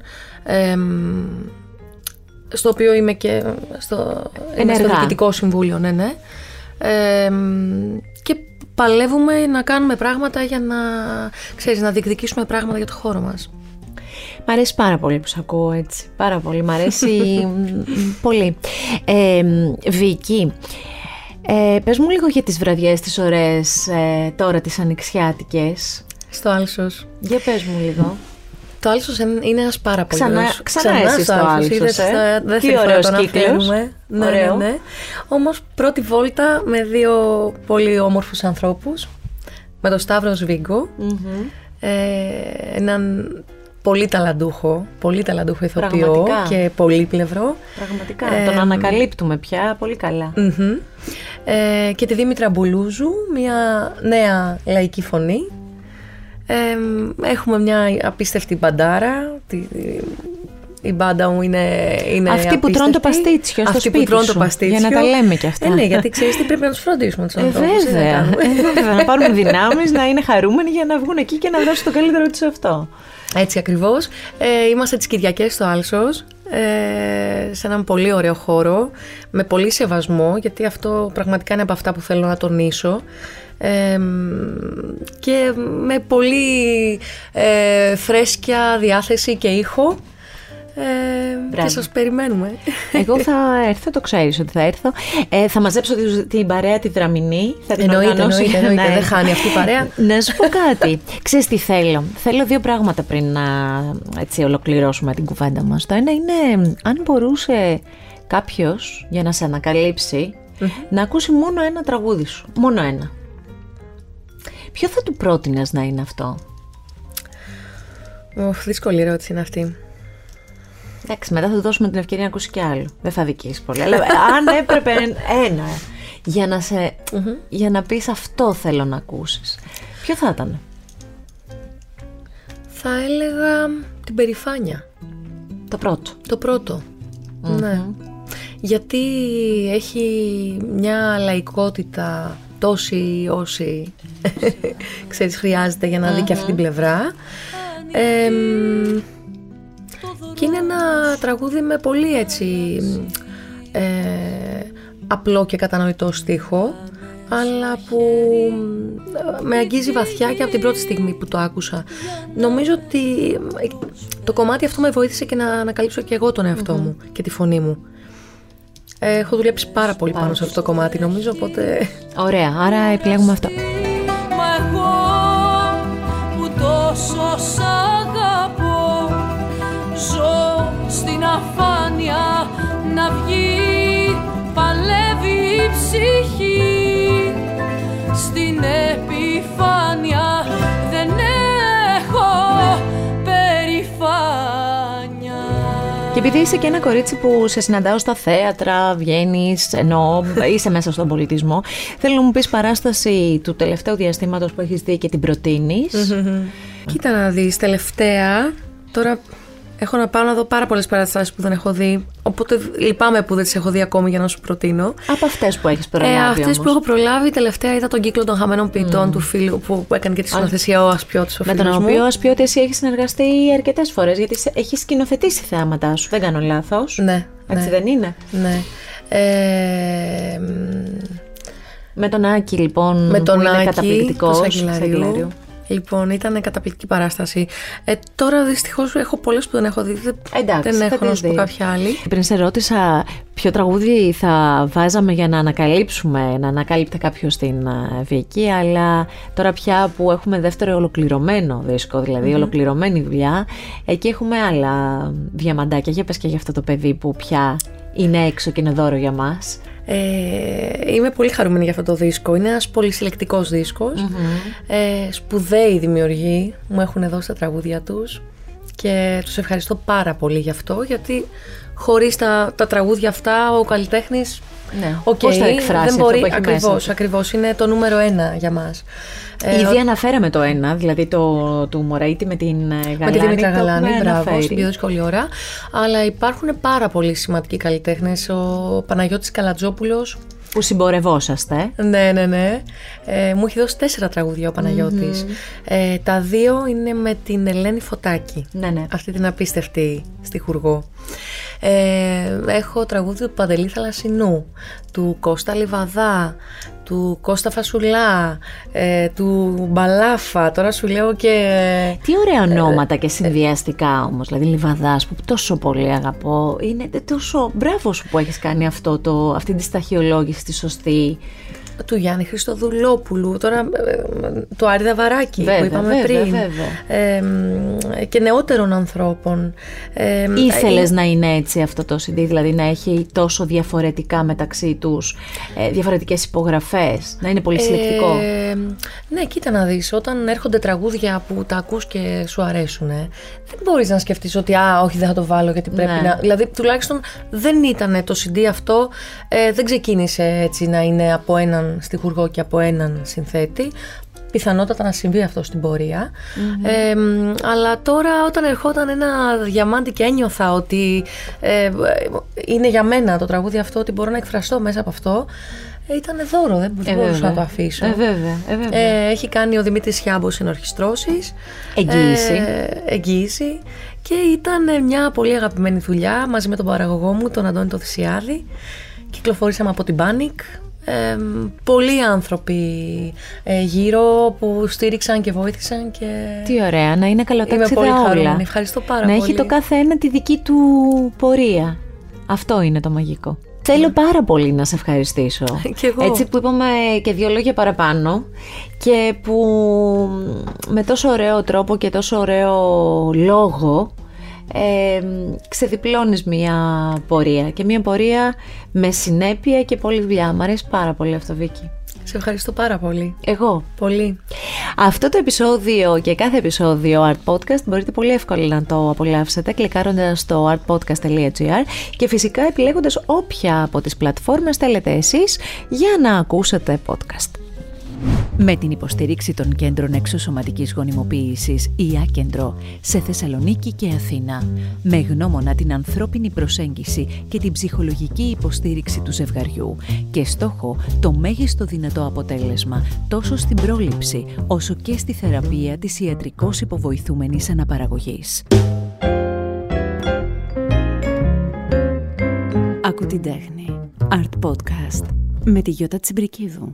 στο οποίο είμαι και στο, στο Διοικητικό Συμβούλιο, ναι, ναι. και παλεύουμε να κάνουμε πράγματα για να, ξέρεις, να διεκδικήσουμε πράγματα για το χώρο μας. Μ' αρέσει πάρα πολύ που σε ακούω έτσι. Πάρα πολύ. Μ' αρέσει πολύ. Ε, Βίκη, ε, πες μου λίγο για τις βραδιές τις ωραίες ε, τώρα τις ανοιξιάτικες. Στο Άλσος. Για πες μου λίγο. Το Άλσο είναι ένας πάρα πολύ Ξανά, ωραίος. ξανά, ξανά στο Άλσο. Ε; Δεν Τι ωραίος κύκλος. Ναι, ναι, ναι. Όμως πρώτη βόλτα με δύο πολύ όμορφους ανθρώπους. Με τον Σταύρο Σβίγκο. Ε, έναν πολύ ταλαντούχο, πολύ ταλαντούχο ηθοποιό και πολύπλευρο. Πραγματικά, ε, τον ανακαλύπτουμε πια πολύ Ε, και τη Δήμητρα Μπουλούζου, μια νέα λαϊκή φωνή έχουμε μια απίστευτη μπαντάρα. Η μπάντα μου είναι, είναι Αυτοί που τρώνε το παστίτσιο στο Αυτοί που τρώνε το παστίτσιο. Για να τα λέμε κι αυτά. Ε, ναι, γιατί ξέρεις τι πρέπει να τους φροντίσουμε τους ε, βέβαια. ε, βέβαια. να πάρουν δυνάμεις, να είναι χαρούμενοι για να βγουν εκεί και να δώσουν το καλύτερο τους αυτό. Έτσι ακριβώς. Ε, είμαστε τις Κυριακές στο Άλσος. Ε, σε έναν πολύ ωραίο χώρο με πολύ σεβασμό γιατί αυτό πραγματικά είναι από αυτά που θέλω να τονίσω και με πολύ ε, φρέσκια διάθεση και ήχο ε, και σας περιμένουμε. Εγώ θα έρθω, το ξέρεις ότι θα έρθω. Ε, θα μαζέψω την παρέα τη δραμηνή. Θα την εννοείται, εννοείται, εννοείται. Ναι. δεν χάνει αυτή η παρέα. να σου πω κάτι. Ξέρεις τι θέλω; Θέλω δύο πράγματα πριν να έτσι, ολοκληρώσουμε την κουβέντα μας. Το ένα είναι αν μπορούσε κάποιος για να σε ανακαλυψει να ακούσει μόνο ένα τραγούδι σου. Μόνο ένα. Ποιο θα του πρότεινες να είναι αυτό; Οχ, δύσκολη ερώτηση είναι αυτή. Εντάξει, μετά θα του δώσουμε την ευκαιρία να ακούσει και άλλο. Δεν θα δικήσει πολύ. Αλλά αν έπρεπε ένα για να, σε, για να πεις αυτό θέλω να ακούσεις. Ποιο θα ήταν; Θα έλεγα την περηφάνεια. Το πρώτο. Το πρωτο Ναι. Γιατί έχει μια λαϊκότητα τόση όση ξέρεις χρειάζεται για να δει και αυτή την πλευρά και είναι ένα τραγούδι με πολύ έτσι ε, απλό και κατανοητό στίχο αλλά που με αγγίζει βαθιά και από την πρώτη στιγμή που το άκουσα. Νομίζω ότι το κομμάτι αυτό με βοήθησε και να ανακαλύψω και εγώ τον εαυτό μου και τη φωνή μου. Ε, έχω δουλέψει πάρα πολύ πάνω σε αυτό το κομμάτι νομίζω οπότε... Ωραία, άρα επιλέγουμε αυτό. Μα εγώ που τόσο σ' αγαπώ Ζω στην αφάνεια να βγει Παλεύει η ψυχή στην επιφάνεια Και επειδή είσαι και ένα κορίτσι που σε συναντάω στα θέατρα, βγαίνεις, ενώ είσαι μέσα στον πολιτισμό, θέλω να μου πεις παράσταση του τελευταίου διαστήματος που έχεις δει και την προτείνεις. Κοίτα να δεις, τελευταία, τώρα έχω να πάω να δω πάρα πολλές παραστάσεις που δεν έχω δει, οπότε λυπάμαι που δεν τις έχω δει ακόμη για να σου προτείνω. Από αυτές που έχεις προλάβει. Ε, αυτές όμως. που έχω προλάβει, τελευταία είδα τον κύκλο των χαμένων ποιητών του φίλου που έκανε και τη σκηνοθεσία ο Ασπιώτης ο Με τον φίλος μου. οποίο Ασπιώτη εσύ έχεις συνεργαστεί αρκετές φορές, γιατί έχεις σκηνοθετήσει θέαματά σου. Δεν κάνω λάθος. Ναι, Έτσι ναι, δεν είναι; ναι. Ε, μ, Με τον Άκη λοιπόν. με τον που είναι Άκη καταπληκτικός. Του Σαγγελαρίου. Λοιπόν, ήταν καταπληκτική παράσταση. Ε, τώρα δυστυχώς έχω πολλές που δεν έχω δει. Δεν, Εντάξει, δεν θα έχω να τις σου πω δεις. κάποια άλλη. Πριν σε ρώτησα ποιο τραγούδι θα βάζαμε για να ανακαλύψουμε, να ανακάλυπτε κάποιος την ε, Βίκη, αλλά τώρα πια που έχουμε δεύτερο ολοκληρωμένο δίσκο, δηλαδή ολοκληρωμένη δουλειά, εκεί έχουμε άλλα διαμαντάκια. Για πες και για αυτό το παιδί που πια είναι έξω και είναι δώρο για μας. Ε, είμαι πολύ χαρούμενη για αυτό το δίσκο. Είναι ένας πολυσυλλεκτικός δίσκος. Ε, σπουδαίοι δημιουργοί μου έχουν δώσει τα τραγούδια τους και τους ευχαριστώ πάρα πολύ γι' αυτό γιατί χωρίς τα, τα τραγούδια αυτά ο καλλιτέχνης Ναι. οκ, Πώς θα εκφράσει δεν αυτό μπορεί, που έχει μέσα ακριβώς, του; ακριβώς, είναι το νούμερο ένα για μας. Ε, Ήδη αναφέραμε το ένα, δηλαδή το του Μωραήτη με την ε, Γαλάνη. με τη Δήμητρα το Γαλάνη, έχουμε μπράβο, αναφέρει. στην πιο δύσκολη ώρα. Αλλά υπάρχουν πάρα πολλοί σημαντικοί καλλιτέχνες. Ο Παναγιώτης Καλατζόπουλος Που συμπορευόσαστε. Ναι, ναι, ναι. Ε, μου έχει δώσει τέσσερα τραγούδια ο παναγιωτης Ε, τα δύο είναι με την Ελένη Φωτάκη. Ναι, ναι. Αυτή την απίστευτη στιχουργό. Ε, έχω τραγούδι του Παντελή Θαλασσινού, του Κώστα Λιβαδά, του Κώστα Φασουλά, ε, του Μπαλάφα. Τώρα σου λέω και... Τι ωραία ονόματα και συνδυαστικά όμως, δηλαδή Λιβαδάς που τόσο πολύ αγαπώ, είναι τόσο μπράβο σου που έχεις κάνει αυτό το, αυτή τη σταχυολόγηση τη σωστή. Του Γιάννη Χριστοδουλόπουλου, τώρα ε, το Άρη Δαβαράκη Βέβαια, που είπαμε βέβαια, πριν. βέβαια. Ε, μ, και νεότερων ανθρώπων. Ε, μ, Ήθελες ε, να είναι έτσι αυτό το CD, δηλαδή να έχει τόσο διαφορετικά μεταξύ τους, ε, διαφορετικές υπογραφές, να είναι πολύ συλλεκτικό; Ε, ναι, κοίτα να δεις, όταν έρχονται τραγούδια που τα ακούς και σου αρέσουν, ε, δεν μπορείς να σκεφτείς ότι «Α, όχι δεν θα το βάλω γιατί πρέπει Ναι. να...» Δηλαδή, τουλάχιστον δεν ήταν το CD αυτό, ε, δεν ξεκίνησε έτσι να είναι από έναν στιχουργό και από έναν συνθέτη. Πιθανότατα να συμβεί αυτό στην πορεια Ε, μ, αλλά τώρα όταν ερχόταν ένα διαμάντι και ένιωθα ότι ε, είναι για μένα το τραγούδι αυτό, ότι μπορώ να εκφραστώ μέσα από αυτό, ε, ήταν δώρο, δεν, δεν Ε, μπορούσα βέβαια. να το αφήσω. Ε, βέβαια, ε, βέβαια. Ε, έχει κάνει ο Δημήτρης Χιάμπος ενορχιστρώσεις. Εγγύηση. Ε, εγγύηση. Και ήταν ε, μια πολύ αγαπημένη δουλειά μαζί με τον παραγωγό μου, τον Αντώνη το Θησιάδη. Κυκλοφορήσαμε από την Panic. Ε, πολλοί άνθρωποι ε, γύρω που στήριξαν και βοήθησαν και Τι ωραία, να είναι είμαι καλοτάξιδα πολύ όλα. χαρούμενη. Ευχαριστώ πάρα να πολύ. έχει το κάθε ένα τη δική του πορεία. Αυτό είναι το μαγικό. Θέλω πάρα πολύ να σε ευχαριστήσω. Κι εγώ. Έτσι που είπαμε και δύο λόγια παραπάνω και που με τόσο ωραίο τρόπο και τόσο ωραίο λόγο ε, ξεδιπλώνεις μια πορεία και μια πορεία με συνέπεια και πολλή δουλειά. Μ' αρέσει πάρα πολύ αυτό Βίκυ. Σε ευχαριστώ πάρα πολύ. Εγώ. Πολύ. Αυτό το επεισόδιο και κάθε επεισόδιο Art Podcast μπορείτε πολύ εύκολα να το απολαύσετε κλικάροντας στο artpodcast.gr και φυσικά επιλέγοντας όποια από τις πλατφόρμες θέλετε εσείς για να ακούσετε podcast. Με την υποστήριξη των κέντρων εξωσωματικής γονιμοποίησης η Άκεντρο σε Θεσσαλονίκη και Αθήνα με γνώμονα την ανθρώπινη προσέγγιση και την ψυχολογική υποστήριξη του ζευγαριού και στόχο το μέγιστο δυνατό αποτέλεσμα τόσο στην πρόληψη όσο και στη θεραπεία της ιατρικώς υποβοηθούμενης αναπαραγωγής. Ακού την τέχνη. Art Podcast με τη Γιώτα Τσιμπρικίδου.